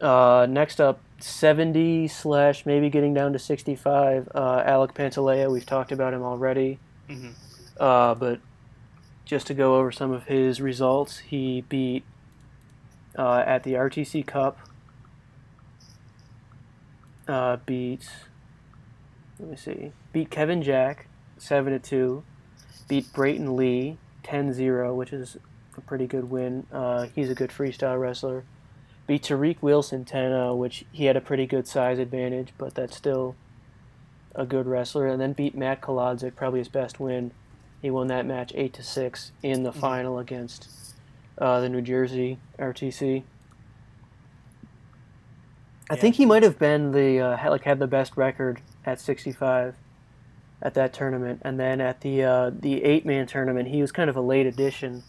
Speaker 1: Uh, next up, 70 slash maybe getting down to 65. Uh, Alec Pantaleo, we've talked about him already.
Speaker 2: Mhm.
Speaker 1: Uh, but just to go over some of his results, he beat uh, at the RTC Cup. Uh, beat. Let me see. Beat Kevin Jack, seven to two. Beat Brayton Lee, 10-0, which is a pretty good win. Uh, he's a good freestyle wrestler. Beat Tariq Wilson 10-0, which he had a pretty good size advantage, but that's still a good wrestler. And then beat Matt Kolodzik, probably his best win. He won that match eight to six in the
Speaker 2: Mhm.
Speaker 1: final against uh, the New Jersey RTC. I
Speaker 2: Yeah.
Speaker 1: think he might have been the uh, had, like had the best record at 65 at that tournament, and then at the uh, the eight man tournament, he was kind of a late addition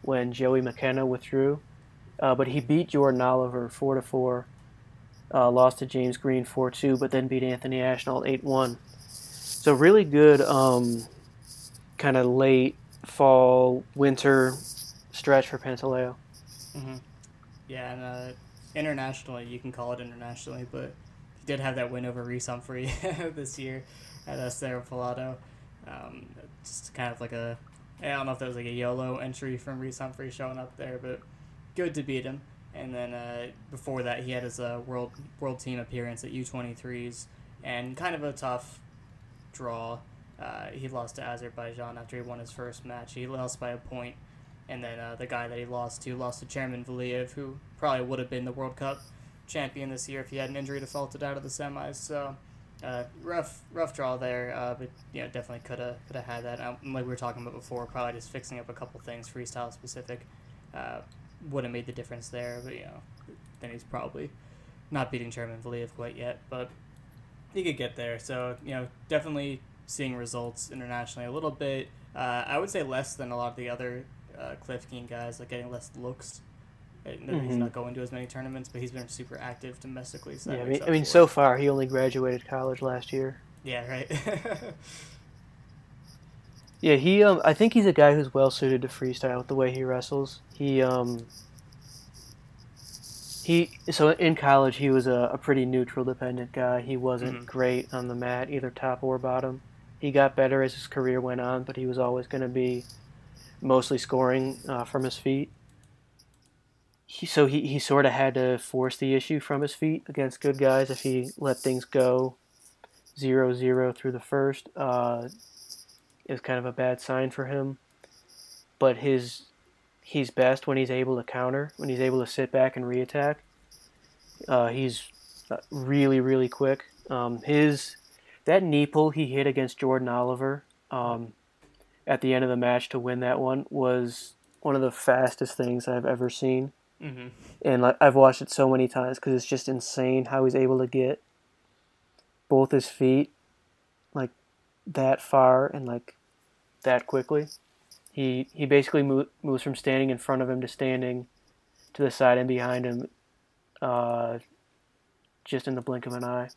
Speaker 1: when Joey McKenna withdrew, uh, but he beat Jordan Oliver four to four, uh, lost to James Green four two, but then beat Anthony Ashnault eight one. So really good, um, kind of late fall winter stretch for Pantaleo.
Speaker 2: hmm Yeah, and uh, internationally, you can call it internationally, but he did have that win over Reese Humphrey this year at Estero Filato. Um, just kind of like a, I don't know if that was like a YOLO entry from Reese Humphrey showing up there, but good to beat him. And then uh, before that, he had his uh, world world team appearance at U23s, and kind of a tough draw. Uh, he lost to Azerbaijan after he won his first match. He lost by a point and then uh, the guy that he lost to lost to Chairman Valiev, who probably would have been the World Cup champion this year if he had an injury defaulted out of the semis. So uh, rough, rough draw there, uh, but you know definitely could have could have had that. Um, like we were talking about before, probably just fixing up a couple things freestyle specific uh, would have made the difference there. But you know, then he's probably not beating Chairman Valiev quite yet, but he could get there. So you know, definitely seeing results internationally a little bit. Uh, I would say less than a lot of the other uh, Cliff Keen guys, like getting less looks. Uh, no, He's not going to as many tournaments, but he's been super active domestically. So
Speaker 1: yeah, I mean, I mean, so far he only graduated college last year.
Speaker 2: yeah, right.
Speaker 1: Yeah, he. Um, I think he's a guy who's well suited to freestyle with the way he wrestles. He. Um, he. So in college, he was a, a pretty neutral dependent guy. He wasn't
Speaker 2: Mhm.
Speaker 1: great on the mat, either top or bottom. He got better as his career went on, but he was always going to be mostly scoring uh, from his feet. He, so he, he sort of had to force the issue from his feet against good guys. If he let things go 0-0 through the first, uh, is kind of a bad sign for him. But his he's best when he's able to counter, when he's able to sit back and reattack. Uh, he's uh, really really quick. Um, his that knee pull he hit against Jordan Oliver um, at the end of the match to win that one was one of the fastest things I've ever seen,
Speaker 2: mm-hmm.
Speaker 1: and like, I've watched it so many times because it's just insane how he's able to get both his feet like that far and like that quickly. He he basically mo- moves from standing in front of him to standing to the side and behind him, uh, just in the blink of an eye.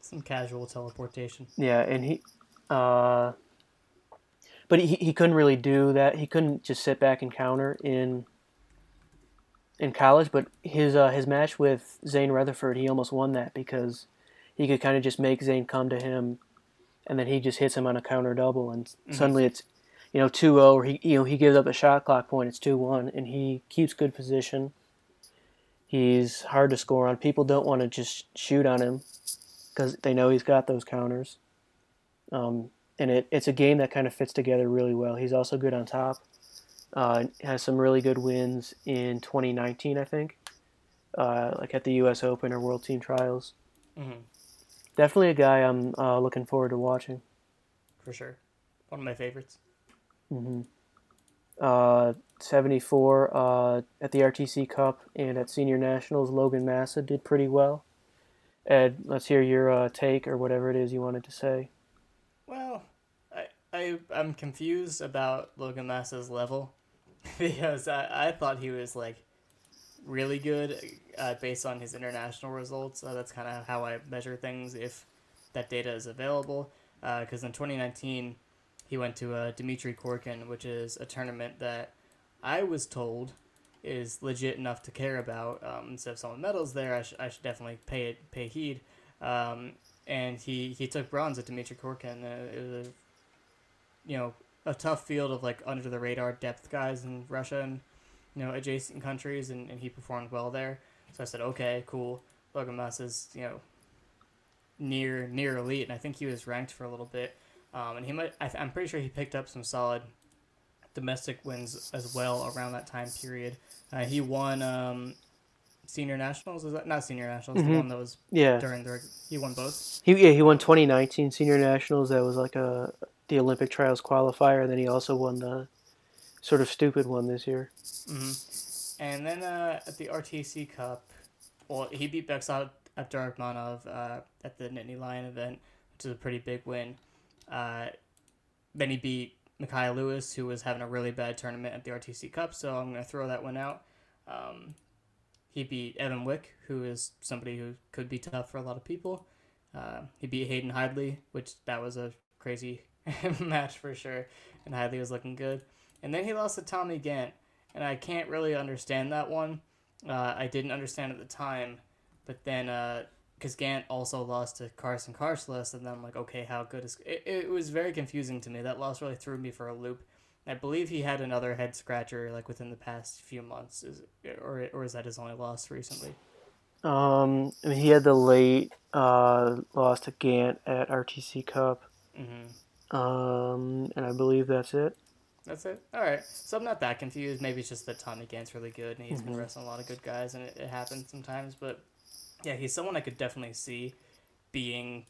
Speaker 2: Some casual teleportation.
Speaker 1: Yeah, and he, uh, but he he couldn't really do that. He couldn't just sit back and counter in in college. But his uh, his match with Zain Retherford, he almost won that because he could kind of just make Zain come to him, and then he just hits him on a counter double, and
Speaker 2: Mhm.
Speaker 1: suddenly it's you know 2-0 or he you know he gives up a shot clock point. It's two one, and he keeps good position. He's hard to score on. People don't want to just shoot on him because they know he's got those counters. Um, and it, it's a game that kind of fits together really well. He's also good on top. Uh, has some really good wins in 2019, I think, uh, like at the U.S. Open or World Team Trials.
Speaker 2: Mm-hmm.
Speaker 1: Definitely a guy I'm uh, looking forward to watching.
Speaker 2: For sure, one of my favorites.
Speaker 1: Mm-hmm. Uh, 74 uh, at the RTC Cup and at Senior Nationals, Logan Massa did pretty well. Ed, let's hear your uh, take or whatever it is you wanted to say.
Speaker 2: Well, I, I I'm confused about Logan Massa's level because I, I thought he was like really good uh, based on his international results. Uh, that's kind of how I measure things if that data is available. Because uh, in 2019, he went to uh, Dmitry Korkin, which is a tournament that I was told is legit enough to care about. Um, so if someone medals there, I, sh- I should definitely pay it pay heed. Um, and he, he took bronze at Dmitry Korkin. Uh, it was a you know a tough field of like under the radar depth guys in Russia and you know adjacent countries, and, and he performed well there. So I said, okay, cool. Logan Mass is you know near near elite, and I think he was ranked for a little bit. Um, and he might, I, I'm pretty sure he picked up some solid domestic wins as well around that time period. Uh, he won um, senior nationals. Is that not senior nationals?
Speaker 1: Mhm.
Speaker 2: The one that was
Speaker 1: Yeah,
Speaker 2: during the he won both.
Speaker 1: he yeah he won 2019 Senior Nationals. That was like a the Olympic trials qualifier. And then he also won the sort of stupid one this year.
Speaker 2: hmm And then uh, at the RTC Cup, well, he beat Bekzod Abdurakhmonov uh, at the Nittany Lion event, which is a pretty big win. Uh, then he beat Mekhi Lewis, who was having a really bad tournament at the RTC Cup, so I'm going to throw that one out. Um, he beat Evan Wick, who is somebody who could be tough for a lot of people. Uh, he beat Hayden Hidlay, which that was a crazy match for sure, and Hidlay was looking good. And then he lost to Tommy Gantt, and I can't really understand that one. Uh, I didn't understand at the time, but then because Gantt also lost to Carson Kharchla, and then I'm like, okay, how good is it? It was very confusing to me. That loss really threw me for a loop. I believe he had another head scratcher like within the past few months, is or or is that his only loss recently?
Speaker 1: Um, I mean, he had the late uh, loss to Gantt at RTC Cup.
Speaker 2: Mm-hmm.
Speaker 1: Um, and I believe that's it.
Speaker 2: That's it. All right. So I'm not that confused. Maybe it's just that Tommy Gantt's really good, and he's been
Speaker 1: Mhm.
Speaker 2: wrestling a lot of good guys, and it, it happens sometimes. But yeah, he's someone I could definitely see being.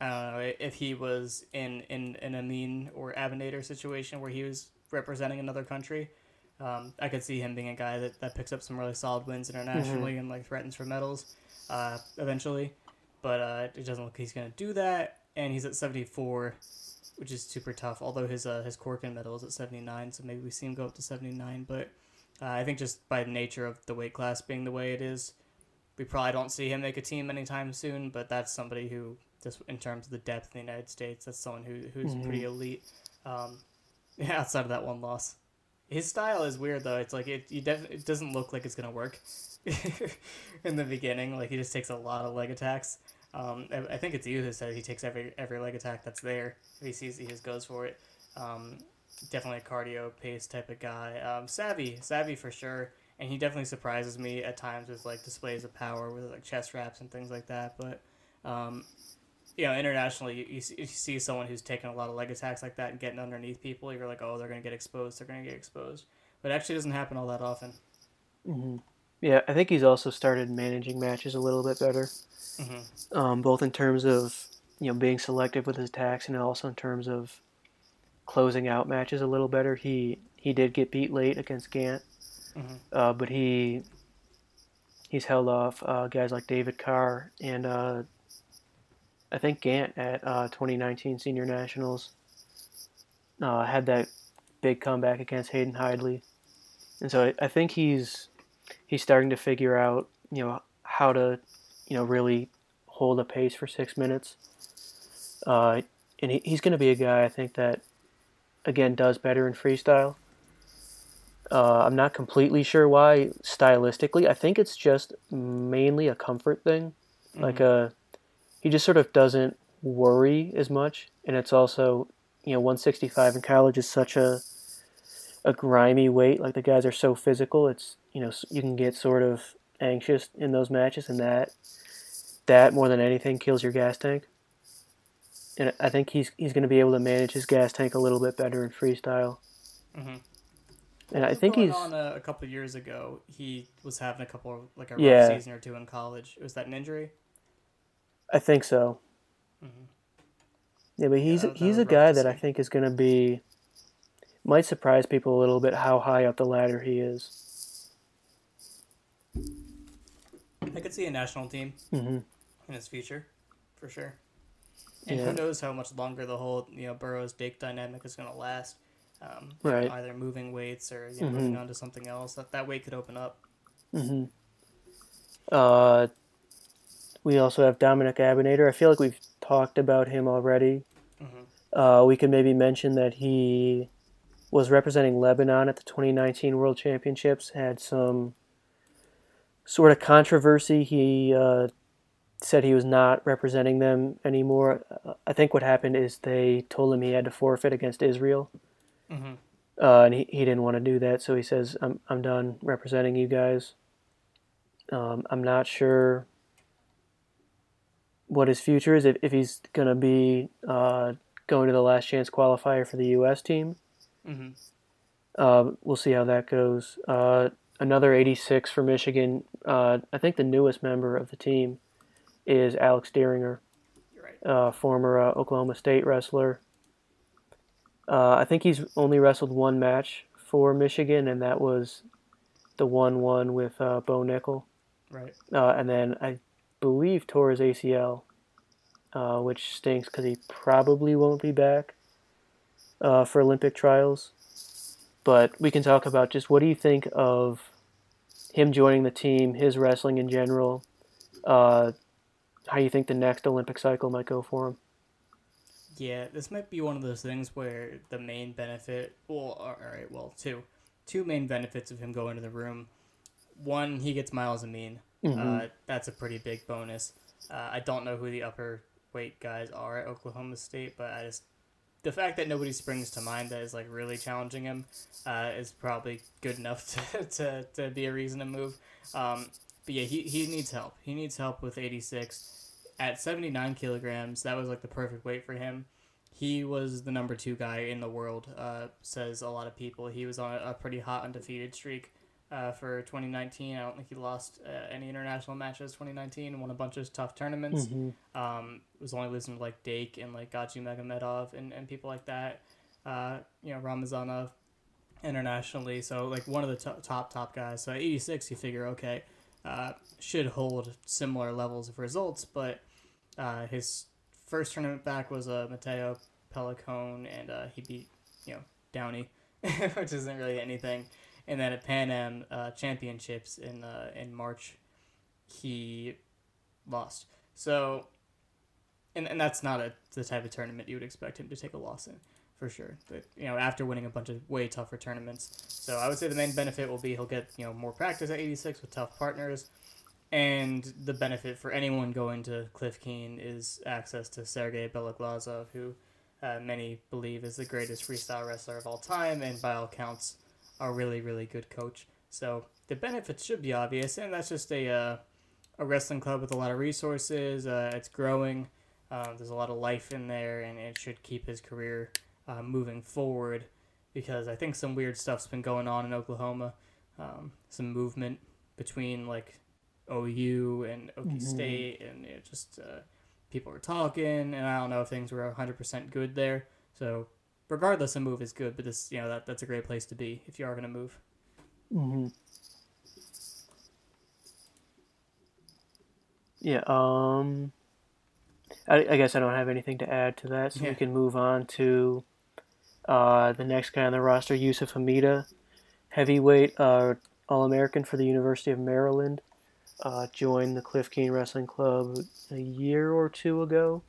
Speaker 2: I don't know if he was in in an Amine or Abounader situation where he was representing another country. Um, I could see him being a guy that, that picks up some really solid wins internationally and like threatens for medals uh, eventually. But uh, it doesn't look like he's going to do that. And he's at 74, which is super tough. Although his uh, his Korkin medal is at 79, so maybe we see him go up to 79. But uh, I think just by the nature of the weight class being the way it is, we probably don't see him make a team anytime soon. But that's somebody who, just in terms of the depth in the United States, that's someone who who's
Speaker 1: Mhm.
Speaker 2: pretty elite. Um, yeah, outside of that one loss. His style is weird though. It's like it you def- it doesn't look like it's gonna work in the beginning. Like he just takes a lot of leg attacks. Um, I, I think it's you who said he takes every every leg attack that's there. If he sees it, he just goes for it. Um, definitely a cardio pace type of guy. Um, savvy, savvy for sure. And he definitely surprises me at times with like displays of power with like chest wraps and things like that. But um, you know, internationally, you, you, see, someone who's taking a lot of leg attacks like that and getting underneath people. You're like, oh, they're gonna get exposed. They're gonna get exposed. But it actually doesn't happen all that often.
Speaker 1: hmm Yeah, I think he's also started managing matches a little bit better,
Speaker 2: hmm
Speaker 1: um, both in terms of you know being selective with his attacks and also in terms of closing out matches a little better. He he did get beat late against Gantt,
Speaker 2: hmm
Speaker 1: uh, but he he's held off uh, guys like David Carr and uh, I think Gantt at uh, 2019 Senior Nationals uh, had that big comeback against Hayden Hidlay, and so I, I think he's he's starting to figure out you know how to you know really hold a pace for six minutes, uh, and he, he's going to be a guy I think that again does better in freestyle. Uh, I'm not completely sure why stylistically. I think it's just mainly a comfort thing. Like uh, he just sort of doesn't worry as much, and it's also you know 165 in college is such a a grimy weight. Like the guys are so physical. It's you know you can get sort of anxious in those matches, and that that more than anything kills your gas tank. And I think he's he's going to be able to manage his gas tank a little bit better in freestyle.
Speaker 2: hmm
Speaker 1: And I think he's
Speaker 2: on a, a couple of years ago. He was having a couple of, like a rough
Speaker 1: Yeah.
Speaker 2: season or two in college. Was that an injury?
Speaker 1: I think so.
Speaker 2: Mhm.
Speaker 1: Yeah, but he's
Speaker 2: that- that
Speaker 1: he's a guy that I think is going to be might surprise people a little bit how high up the ladder he is.
Speaker 2: I could see a national team
Speaker 1: hmm
Speaker 2: in his future, for sure. And
Speaker 1: Yeah.
Speaker 2: who knows how much longer the whole you know Burroughs Dake dynamic is going to last. Um,
Speaker 1: Right.
Speaker 2: Either moving weights or you know,
Speaker 1: Mhm.
Speaker 2: moving on to something else. That that weight could open up.
Speaker 1: hmm Uh, we also have Domenic Abounader. I feel like we've talked about him already.
Speaker 2: hmm
Speaker 1: Uh, we could maybe mention that he was representing Lebanon at the 2019 World Championships. Had some sort of controversy. He uh, said he was not representing them anymore. Uh, I think what happened is they told him he had to forfeit against Israel,
Speaker 2: hmm
Speaker 1: uh, and he, he didn't want to do that. So he says, "I'm I'm done representing you guys." Um, I'm not sure what his future is if, if he's gonna be uh, going to the last chance qualifier for the U.S. team.
Speaker 2: hmm
Speaker 1: Uh, we'll see how that goes. Uh, another 86 for Michigan. Uh, I think the newest member of the team is Alex
Speaker 2: Dieringer, right.
Speaker 1: uh, former uh, Oklahoma State wrestler. Uh, I think he's only wrestled one match for Michigan, and that was the one-one with uh, Bo Nickal.
Speaker 2: Right.
Speaker 1: Uh, and then I believe tore his ACL, uh, which stinks because he probably won't be back uh, for Olympic trials. But we can talk about just what do you think of him joining the team, his wrestling in general, uh, how you think the next Olympic cycle might go for him.
Speaker 2: Yeah, this might be one of those things where the main benefit, well, all right, well, two, two main benefits of him going to the room. One, he gets Myles Amine.
Speaker 1: Mhm.
Speaker 2: Uh, that's a pretty big bonus. Uh, I don't know who the upper weight guys are at Oklahoma State, but I just the fact that nobody springs to mind that is like really challenging him uh, is probably good enough to, to, to be a reason to move. Um, but yeah, he, he needs help. He needs help with 86. At 79 kilograms, that was like the perfect weight for him. He was the number two guy in the world, uh, says a lot of people. He was on a, pretty hot undefeated streak uh, for 2019. I don't think he lost uh, any international matches 2019 won a bunch of tough tournaments.
Speaker 1: Mhm.
Speaker 2: Um, was only losing to like Dake and like Gadzhimagomedov and, and people like that. Uh, you know, Ramazanov internationally. So like one of the to- top top guys. So at 86, you figure okay, uh, should hold similar levels of results. But uh, his first tournament back was uh, Matteo Pellicone, and uh, he beat you know Downey, which isn't really anything. And then at Pan Am uh, Championships in uh, in March, he lost. So, and, and that's not a, the type of tournament you would expect him to take a loss in, for sure. But you know, after winning a bunch of way tougher tournaments, so I would say the main benefit will be he'll get you know more practice at 86 with tough partners, and the benefit for anyone going to Cliff Keen is access to Sergey Beloglazov, who uh, many believe is the greatest freestyle wrestler of all time, and by all counts, a really really good coach. So the benefits should be obvious, and that's just a uh, a wrestling club with a lot of resources. Uh, it's growing. Um, there's a lot of life in there, and it should keep his career uh, moving forward. Because I think some weird stuff's been going on in Oklahoma. Um, some movement between like OU and Okie
Speaker 1: Mhm.
Speaker 2: State, and it just uh, people were talking, and I don't know if things were 100% good there. So regardless, a move is good, but this you know that that's a great place to be if you are gonna move.
Speaker 1: hmm Yeah. Um. I, I guess I don't have anything to add to that, so
Speaker 2: Yeah.
Speaker 1: we can move on to uh, the next guy on the roster, Youssif Hemida, heavyweight uh, All American for the University of Maryland. Uh, joined the Cliff Keen Wrestling Club a year or two ago.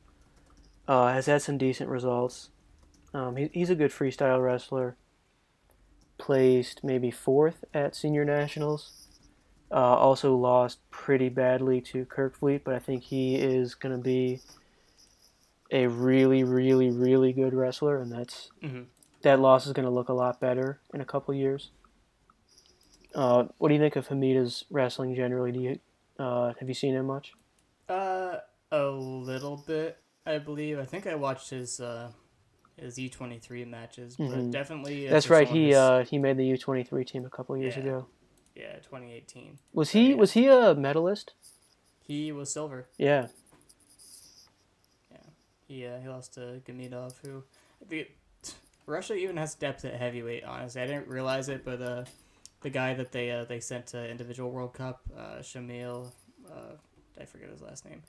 Speaker 1: Uh, has had some decent results. Um, he, he's a good freestyle wrestler. Placed maybe fourth at senior nationals. Uh, also lost pretty badly to Kerkvliet, but I think he is going to be a really, really, really good wrestler, and that's
Speaker 2: hmm
Speaker 1: that loss is going to look a lot better in a couple years. Uh, what do you think of Hemida's wrestling generally? Do you uh, have you seen him much?
Speaker 2: Uh, a little bit, I believe. I think I watched his uh his U twenty three matches, but
Speaker 1: Mhm.
Speaker 2: definitely. uh,
Speaker 1: That's right. He uh, he made the U twenty three team a couple years
Speaker 2: Yeah.
Speaker 1: ago.
Speaker 2: yeah, twenty eighteen.
Speaker 1: Was he was he a medalist?
Speaker 2: He was silver.
Speaker 1: Yeah.
Speaker 2: Yeah, he lost to Gamidov, who the Russia even has depth at heavyweight. Honestly, I didn't realize it, but uh, the guy that they uh, they sent to individual World Cup, uh, Shamil, uh, I forget his last name.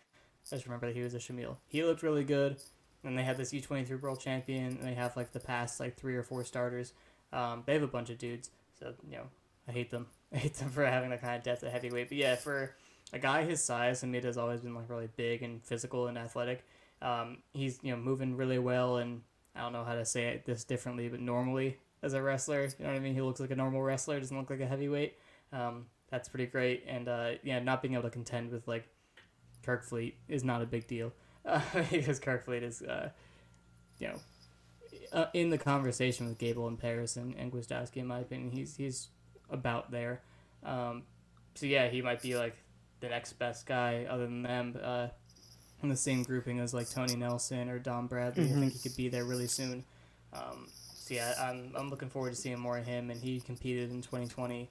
Speaker 2: I just remember that he was a Shamil. He looked really good. And they had this U twenty three world champion. And they have like the past like three or four starters. Um, they have a bunch of dudes. So you know, I hate them. I hate them for having that kind of depth at heavyweight. But yeah, for a guy his size, Hamid has always been like really big and physical and athletic. Um, he's you know moving really well, and I don't know how to say it this differently, but normally as a wrestler, you know what I mean. He looks like a normal wrestler, doesn't look like a heavyweight. Um, that's pretty great, and uh, yeah, not being able to contend with like Kerkvliet is not a big deal uh, because Kerkvliet is, uh, you know, uh, in the conversation with Gable and Parris and, and Gwiazdowski, in my opinion, he's he's about there. Um, so yeah, he might be like the next best guy other than them. Uh, in the same grouping as like Tony Nelson or Dom Bradley, I think he could be there really soon. Um, so yeah, I'm, I'm looking forward to seeing more of him, and he competed in 2020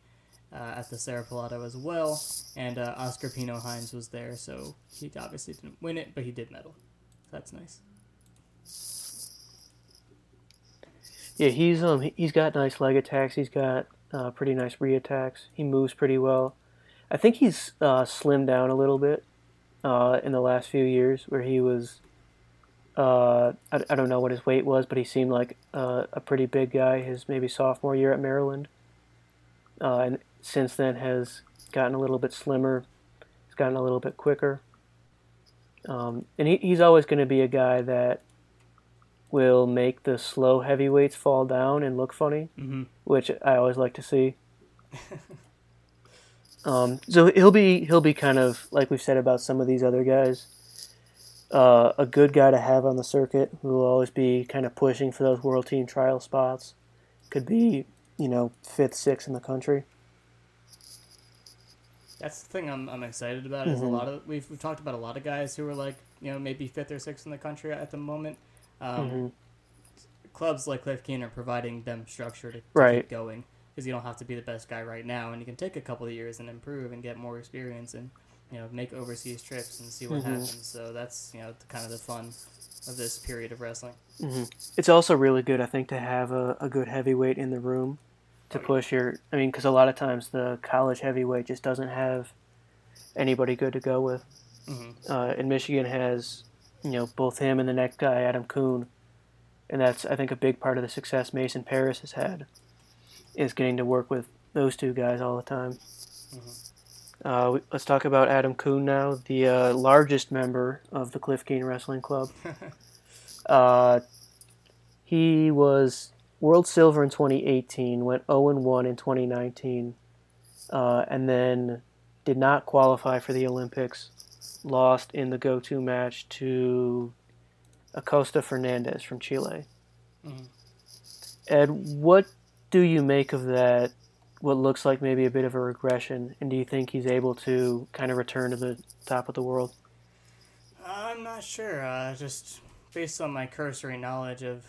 Speaker 2: uh, at the Cerro Pelado as well, and uh, Oscar Pino Hinds was there, so he obviously didn't win it, but he did medal. That's nice.
Speaker 1: Yeah, he's um he- he's got nice leg attacks. He's got uh, pretty nice re attacks. He moves pretty well. I think he's uh, slimmed down a little bit uh, in the last few years, where he was. Uh, I, I don't know what his weight was, but he seemed like uh, a pretty big guy. His maybe sophomore year at Maryland, uh, and since then has gotten a little bit slimmer. He's gotten a little bit quicker. Um, and he, he's always going to be a guy that will make the slow heavyweights fall down and look funny,
Speaker 2: Mm-hmm.
Speaker 1: which I always like to see. um, so he'll be he'll be kind of like we've said about some of these other guys, uh, a good guy to have on the circuit who will always be kind of pushing for those world team trial spots. Could be you know fifth, sixth in the country.
Speaker 2: That's the thing I'm, I'm excited about. Is a
Speaker 1: Mhm.
Speaker 2: lot of we've, we've talked about a lot of guys who are like you know maybe fifth or sixth in the country at the moment. Um,
Speaker 1: Mhm.
Speaker 2: Clubs like Cliff Keen are providing them structure to, to
Speaker 1: Right.
Speaker 2: keep going because you don't have to be the best guy right now, and you can take a couple of years and improve and get more experience and you know make overseas trips and see what
Speaker 1: Mhm.
Speaker 2: happens. So that's you know the, kind of the fun of this period of wrestling.
Speaker 1: hmm It's also really good, I think, to have a, a good heavyweight in the room to
Speaker 2: Oh, yeah.
Speaker 1: push your. I mean, because a lot of times the college heavyweight just doesn't have anybody good to go with.
Speaker 2: hmm
Speaker 1: Uh, and Michigan has, you know, both him and the next guy, Adam Coon, and that's I think a big part of the success Mason Parris has had, is getting to work with those two guys all the time. Uh, we, let's talk about Adam Coon now, the uh, largest member of the Cliff Keen Wrestling Club. Uh, he was world silver in 2018, went 0 1 in 2019, uh, and then did not qualify for the Olympics. Lost in the go to match to Acosta Fernandez from Chile.
Speaker 2: Mhm.
Speaker 1: Ed, what do you make of that? What looks like maybe a bit of a regression, and do you think he's able to kind of return to the top of the world?
Speaker 2: I'm not sure. Uh, just based on my cursory knowledge of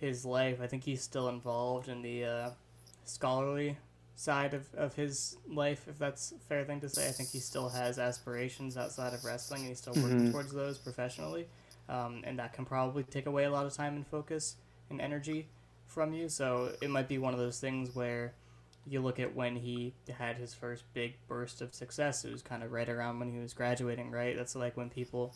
Speaker 2: his life, I think he's still involved in the uh, scholarly side of, of his life, if that's a fair thing to say. I think he still has aspirations outside of wrestling, and he's still working
Speaker 1: Mhm.
Speaker 2: towards those professionally. Um, and that can probably take away a lot of time and focus and energy from you. So it might be one of those things where you look at when he had his first big burst of success, it was kind of right around when he was graduating, right? That's like when people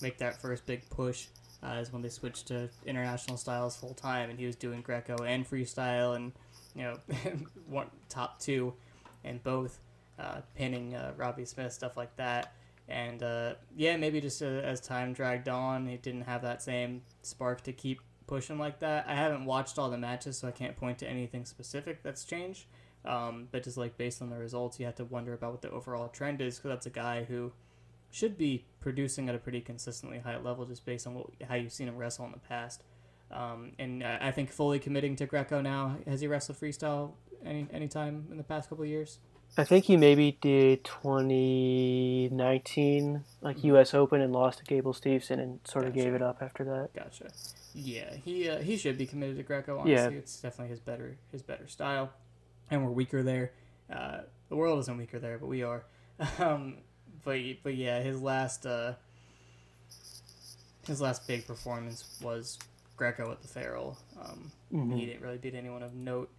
Speaker 2: make that first big push uh, is when they switch to international styles full time, and he was doing Greco and freestyle, and you know, one top two, and both uh, pinning uh, Robbie Smith stuff like that. And uh, yeah, maybe just uh, as time dragged on, he didn't have that same spark to keep pushing like that. I haven't watched all the matches, so I can't point to anything specific that's changed. Um, but just like based on the results, you have to wonder about what the overall trend is because that's a guy who should be producing at a pretty consistently high level just based on what, how you've seen him wrestle in the past. Um, and I think fully committing to Greco now. Has he wrestled freestyle any any time in the past couple of years?
Speaker 1: I think he maybe did 2019, like
Speaker 2: Mhm.
Speaker 1: U.S. Open, and lost to Gable Steveson, and sort of gave it up after that.
Speaker 2: Gotcha. Yeah, he uh, he should be committed to Greco. Honestly,
Speaker 1: Yeah.
Speaker 2: it's definitely his better his better style, and we're weaker there. Uh, the world isn't weaker there, but we are. Um, but but yeah, his last uh, his last big performance was Greco at the Farrell. Um,
Speaker 1: Mhm.
Speaker 2: He didn't really beat anyone of note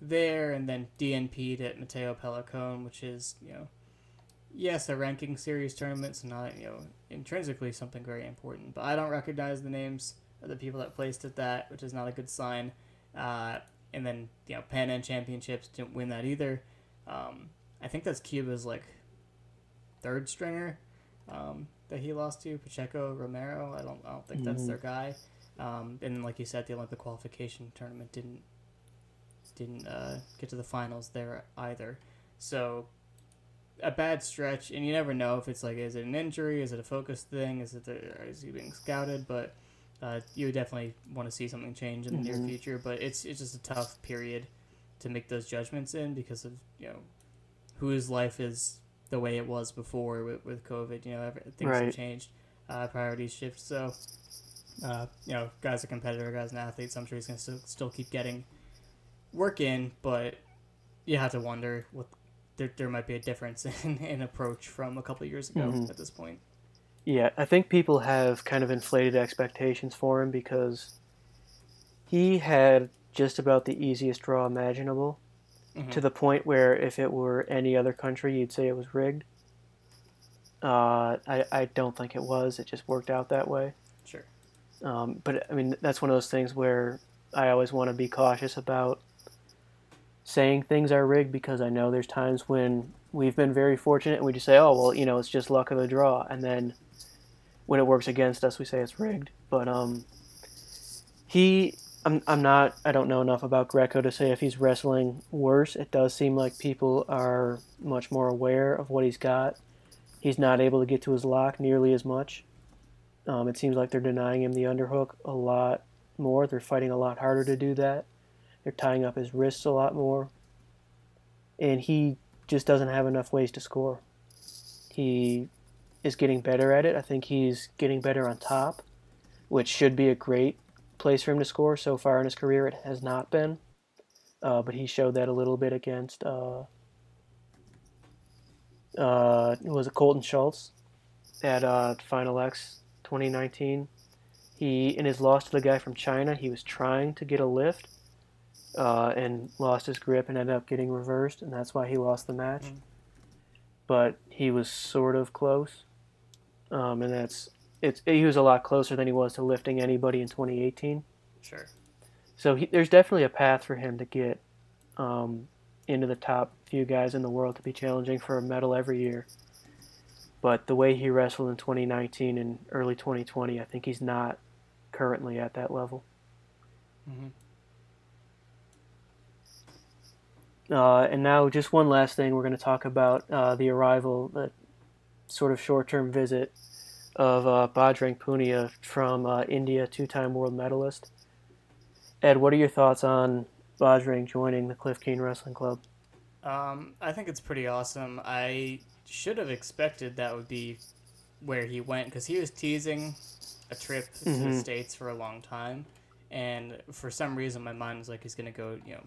Speaker 2: there, and then DNP'd at Matteo Pellicone, which is you know, yes, a ranking series tournament, so not you know intrinsically something very important. But I don't recognize the names the people that placed at that, which is not a good sign. Uh, and then you know, Pan Am Championships didn't win that either. Um, I think that's Cuba's like third stringer um, that he lost to Pacheco Romero. I don't I don't think that's
Speaker 1: Mhm.
Speaker 2: their guy. Um, and like you said, the Olympic qualification tournament didn't didn't uh, get to the finals there either. So a bad stretch, and you never know if it's like is it an injury, is it a focus thing, is it the, is he being scouted? But uh, you would definitely want to see something change in the
Speaker 1: Mhm.
Speaker 2: near future. But it's it's just a tough period to make those judgments in because of you know whose life is the way it was before with, with COVID. You know, every, things
Speaker 1: Right.
Speaker 2: have changed, uh, priorities shift. So, uh, you know, guys a competitor, guys an athlete. So I'm sure he's gonna still, still keep getting work in, but you have to wonder what there, there might be a difference in, in approach from a couple years ago
Speaker 1: Mhm.
Speaker 2: at this point.
Speaker 1: Yeah, I think people have kind of inflated expectations for him because he had just about the easiest draw imaginable
Speaker 2: Mhm.
Speaker 1: to the point where if it were any other country, you'd say it was rigged. Uh, I, I don't think it was. It just worked out that way.
Speaker 2: Sure.
Speaker 1: Um, but I mean, that's one of those things where I always want to be cautious about saying things are rigged because I know there's times when we've been very fortunate and we just say, oh, well, you know, it's just luck of the draw. And then when it works against us, we say it's rigged. But um, he, I'm, I'm not, I don't know enough about Greco to say if he's wrestling worse. It does seem like people are much more aware of what he's got. He's not able to get to his lock nearly as much. Um, it seems like they're denying him the underhook a lot more. They're fighting a lot harder to do that. They're tying up his wrists a lot more. And he just doesn't have enough ways to score. He is getting better at it. I think he's getting better on top, which should be a great place for him to score. So far in his career, it has not been. Uh, but he showed that a little bit against, uh, uh, was it Colton Schultz at uh, Final X 2019? He, in his loss to the guy from China, he was trying to get a lift uh, and lost his grip and ended up getting reversed, and that's why he lost the match.
Speaker 2: Mm.
Speaker 1: But he was sort of close, um, and that's it's he was a lot closer than he was to lifting anybody in 2018.
Speaker 2: Sure.
Speaker 1: So he, there's definitely a path for him to get um, into the top few guys in the world to be challenging for a medal every year. But the way he wrestled in 2019 and early 2020, I think he's not currently at that level.
Speaker 2: hmm
Speaker 1: Uh, and now, just one last thing, we're going to talk about uh, the arrival, the sort of short-term visit of uh, Bajrang Punia from uh, India, two-time world medalist. Ed, what are your thoughts on Bajrang joining the Cliff Keen Wrestling Club?
Speaker 2: Um, I think it's pretty awesome. I should have expected that would be where he went because he was teasing a trip to the
Speaker 1: Mhm.
Speaker 2: states for a long time, and for some reason my mind was like he's gonna go, you know,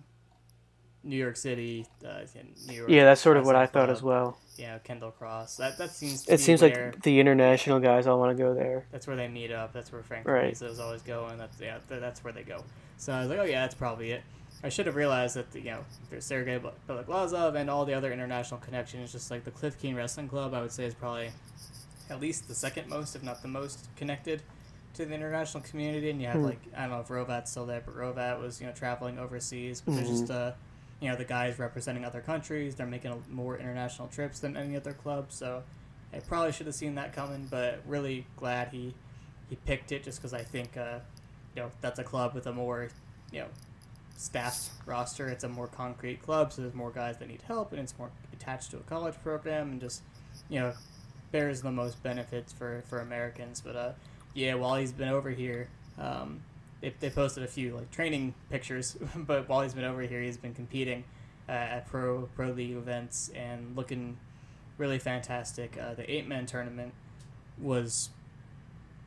Speaker 2: New York City, uh, New York.
Speaker 1: Yeah, that's sort of what I thought as well.
Speaker 2: Know, Kendall Cross. That that seems. To
Speaker 1: It seems
Speaker 2: where,
Speaker 1: like the international guys all want to go there.
Speaker 2: that's where they meet up. That's where Frank
Speaker 1: Right.
Speaker 2: Is always going. That's yeah, that's where they go. So I was like, oh yeah, that's probably it. I should have realized that the, you know there's Sergei Beloglazov and all the other international connections. Just like the Cliff Keen Wrestling Club, I would say is probably at least the second most, if not the most, connected to the international community. And you have
Speaker 1: Hmm.
Speaker 2: like I don't know if Rovat's still there, but Rovat was you know traveling overseas. But there's just uh you know the guys representing other countries. They're making more international trips than any other club. So I probably should have seen that coming, but really glad he he picked it just because I think uh, you know that's a club with a more you know staffed roster. It's a more concrete club, so there's more guys that need help, and it's more attached to a college program, and just you know bears the most benefits for for Americans. But uh, yeah, while he's been over here. Um, they, they posted a few like training pictures, but while he's been over here, he's been competing uh, at pro pro league events and looking really fantastic. Uh, the eight man tournament was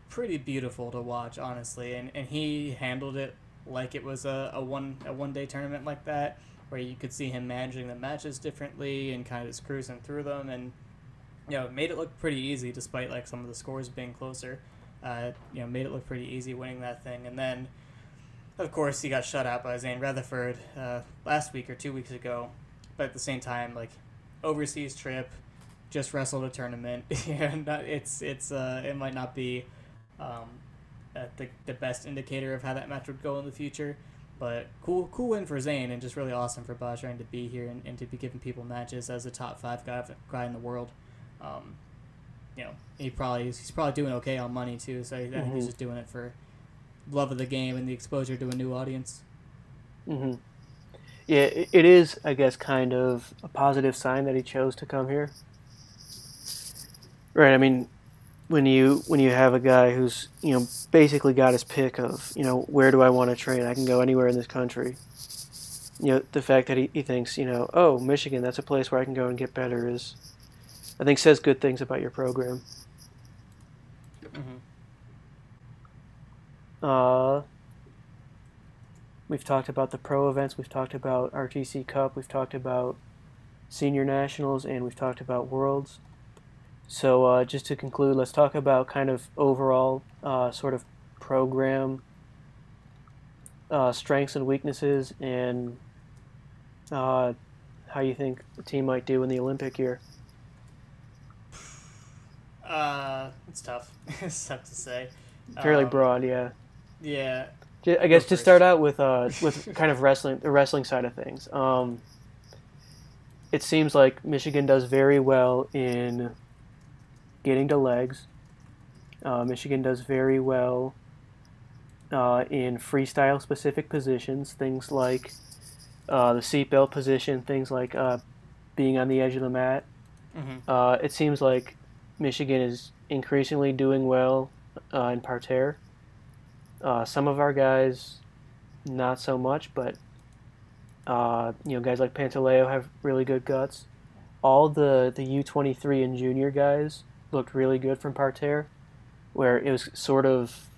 Speaker 2: pretty beautiful to watch, honestly, and, and he handled it like it was a, a one a one day tournament like that, where you could see him managing the matches differently and kind of just cruising through them, and you know, made it look pretty easy despite like some of the scores being closer. Uh, you know, made it look pretty easy winning that thing, and then, of course, he got shut out by Zain Retherford uh, last week or two weeks ago. But at the same time, like overseas trip, just wrestled a tournament. and it's it's uh, it might not be um, uh, the the best indicator of how that match would go in the future. But cool, cool win for Zain, and just really awesome for Bajrang to be here and, and to be giving people matches as a top five guy, guy in the world. Um, you know, he probably he's probably doing okay on money too. So I think
Speaker 1: Mhm.
Speaker 2: he's just doing it for love of the game and the exposure to a new audience.
Speaker 1: hmm Yeah, it, it is, I guess, kind of a positive sign that he chose to come here. Right. I mean, when you when you have a guy who's you know basically got his pick of you know where do I want to train? I can go anywhere in this country. You know, the fact that he, he thinks you know oh Michigan that's a place where I can go and get better is, I think says good things about your program.
Speaker 2: Mm-hmm.
Speaker 1: Uh, we've talked about the pro events. We've talked about RTC Cup. We've talked about senior nationals, and we've talked about worlds. So uh, just to conclude, let's talk about kind of overall uh, sort of program uh, strengths and weaknesses, and uh, how you think the team might do in the Olympic year.
Speaker 2: Uh, it's tough. it's tough to say.
Speaker 1: Fairly
Speaker 2: Um,
Speaker 1: broad, yeah.
Speaker 2: Yeah.
Speaker 1: I guess to start out with uh, with kind of wrestling the wrestling side of things. Um, it seems like Michigan does very well in getting to legs. Uh, Michigan does very well uh, in freestyle specific positions, things like uh, the seatbelt position, things like uh, being on the edge of the mat.
Speaker 2: Mm-hmm.
Speaker 1: Uh, it seems like Michigan is increasingly doing well uh, in parterre. Uh, some of our guys, not so much, but uh, you know, guys like Pantaleo have really good guts. All the the U twenty three and junior guys looked really good from parterre, where it was sort of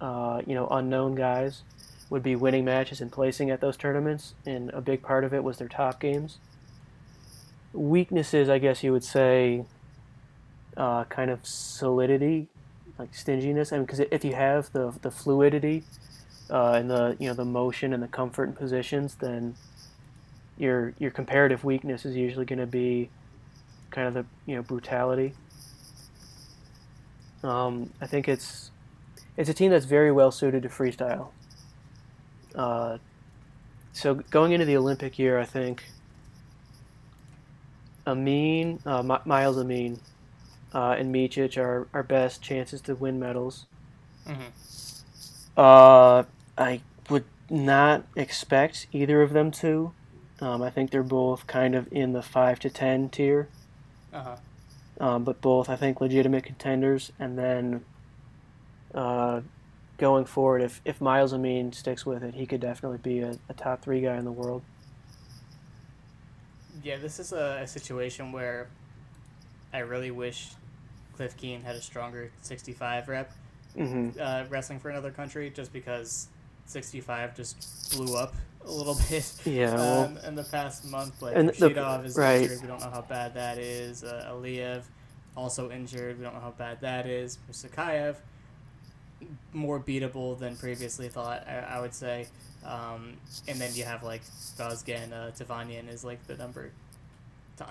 Speaker 1: uh, you know unknown guys would be winning matches and placing at those tournaments, and a big part of it was their top games weaknesses, I guess you would say, uh, kind of solidity, like stinginess. I mean, because if you have the the fluidity uh, and the you know the motion and the comfort and positions, then your your comparative weakness is usually going to be kind of the you know brutality. Um, I think it's it's a team that's very well suited to freestyle. Uh, so going into the Olympic year, I think Amine, uh, Mi- Myles Amine, uh, and Micic are our best chances to win medals.
Speaker 2: Mm-hmm.
Speaker 1: Uh, I would not expect either of them to. Um, I think they're both kind of in the five to ten tier,
Speaker 2: Uh-huh.
Speaker 1: um, but both I think legitimate contenders. And then uh, going forward, if if Myles Amine sticks with it, he could definitely be a, a top three guy in the world.
Speaker 2: Yeah, this is a, a situation where I really wish Cliff Keen had a stronger 65 rep
Speaker 1: hmm
Speaker 2: uh, wrestling for another country, just because 65 just blew up a little bit
Speaker 1: Yeah, well-
Speaker 2: um, in the past month. Like
Speaker 1: And
Speaker 2: is
Speaker 1: right.
Speaker 2: injured, we don't know how bad that is. Uh, Aliyev also injured, we don't know how bad that is. Musukaev more beatable than previously thought, I, I would say. Um, and then you have like Vazgen, uh, Tevanyan is like the number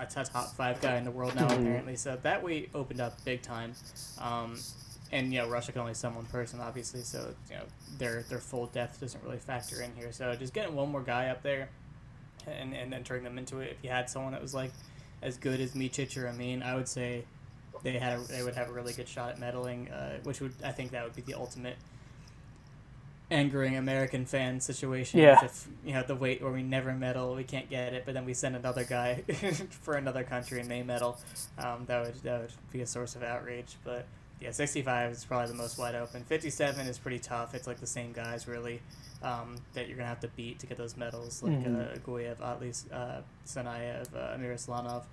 Speaker 2: a top five guy in the world now
Speaker 1: Mhm.
Speaker 2: apparently. So that weight opened up big time. Um, and you know Russia can only send one person obviously, so you know their their full depth doesn't really factor in here. So just getting one more guy up there, and and entering them into it. If you had someone that was like as good as Micic or Amine, I would say they had a, they would have a really good shot at medaling, uh, which would I think that would be the ultimate angering American fan situation.
Speaker 1: Yeah.
Speaker 2: If you know the weight where we never medal, we can't get it, but then we send another guy for another country and they medal, um, that would that would be a source of outrage. But yeah, 65 is probably the most wide open. 57 is pretty tough. It's like the same guys really um, that you're gonna have to beat to get those medals, like
Speaker 1: Mhm.
Speaker 2: uh, Guev, Atlis, uh, Sanayev, uh, Amir Islanov.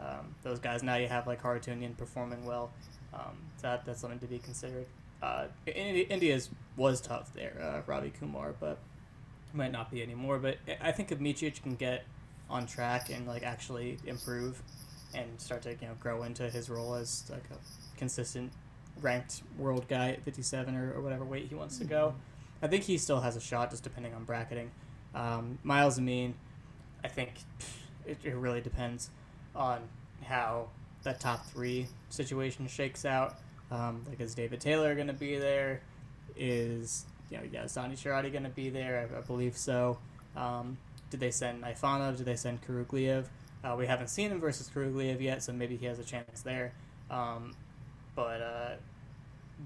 Speaker 2: Um, those guys now you have like Harutyunyan performing well. Um, that, that's something to be considered. Uh, India's was tough there, uh, Ravi Kumar, but might not be anymore. But I- think if Micic can get on track and like actually improve and start to you know grow into his role as like a consistent ranked world guy at 57 or, or whatever weight he wants to go. I think he still has a shot, just depending on bracketing. Um, Myles Amine, I think it, it really depends on how that top three situation shakes out. Um, like, is David Taylor going to be there? Is you know, yeah, is Donny Charati going to be there? I, I believe so. Um, did they send Naifonov? Did they send Kurugliev? Uh, we haven't seen him versus Kurugliev yet, so maybe he has a chance there. Um, but uh,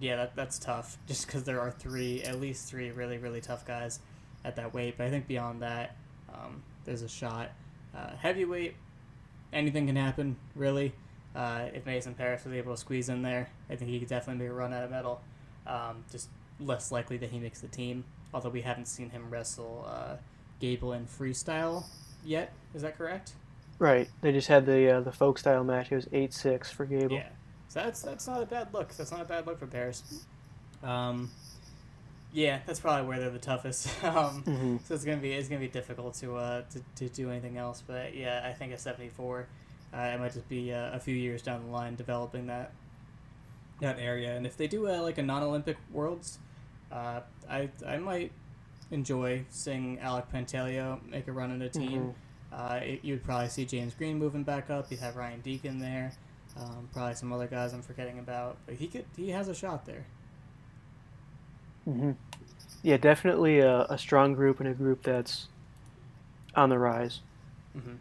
Speaker 2: yeah, that, that's tough, just because there are three, at least three, really, really tough guys at that weight. But I think beyond that, um, there's a shot. Uh, heavyweight, anything can happen, really. Uh, if Mason Parris was able to squeeze in there, I think he could definitely make a run at a medal. Um, just less likely that he makes the team, although we haven't seen him wrestle uh, Gable in freestyle yet. Is that correct?
Speaker 1: Right. They just had the uh, the folk style match. It was eight six for Gable.
Speaker 2: Yeah. So that's that's not a bad look. That's not a bad look for Parris. Um, yeah, that's probably where they're the toughest. um,
Speaker 1: hmm
Speaker 2: so it's gonna be it's gonna be difficult to uh to, to do anything else. But yeah, I think a seventy four, uh, it might just be uh, a few years down the line developing that that area. And if they do uh, like a non Olympic Worlds, uh, I I might enjoy seeing Alec Pantaleo make a run in a team. Uh, it, you'd probably see James Green moving back up. You'd have Ryan Deakin there. Um, probably some other guys I'm forgetting about, but he could he has a shot there.
Speaker 1: hmm Yeah, definitely a, a strong group and a group that's on the rise.
Speaker 2: hmm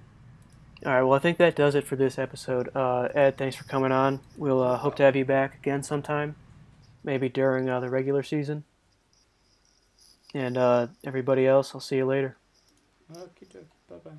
Speaker 1: All right. Well, I think that does it for this episode. Uh, Ed, thanks for coming on. We'll uh, hope to have you back again sometime, maybe during uh, the regular season. And uh, everybody else, I'll see you later.
Speaker 2: Okay, bye bye.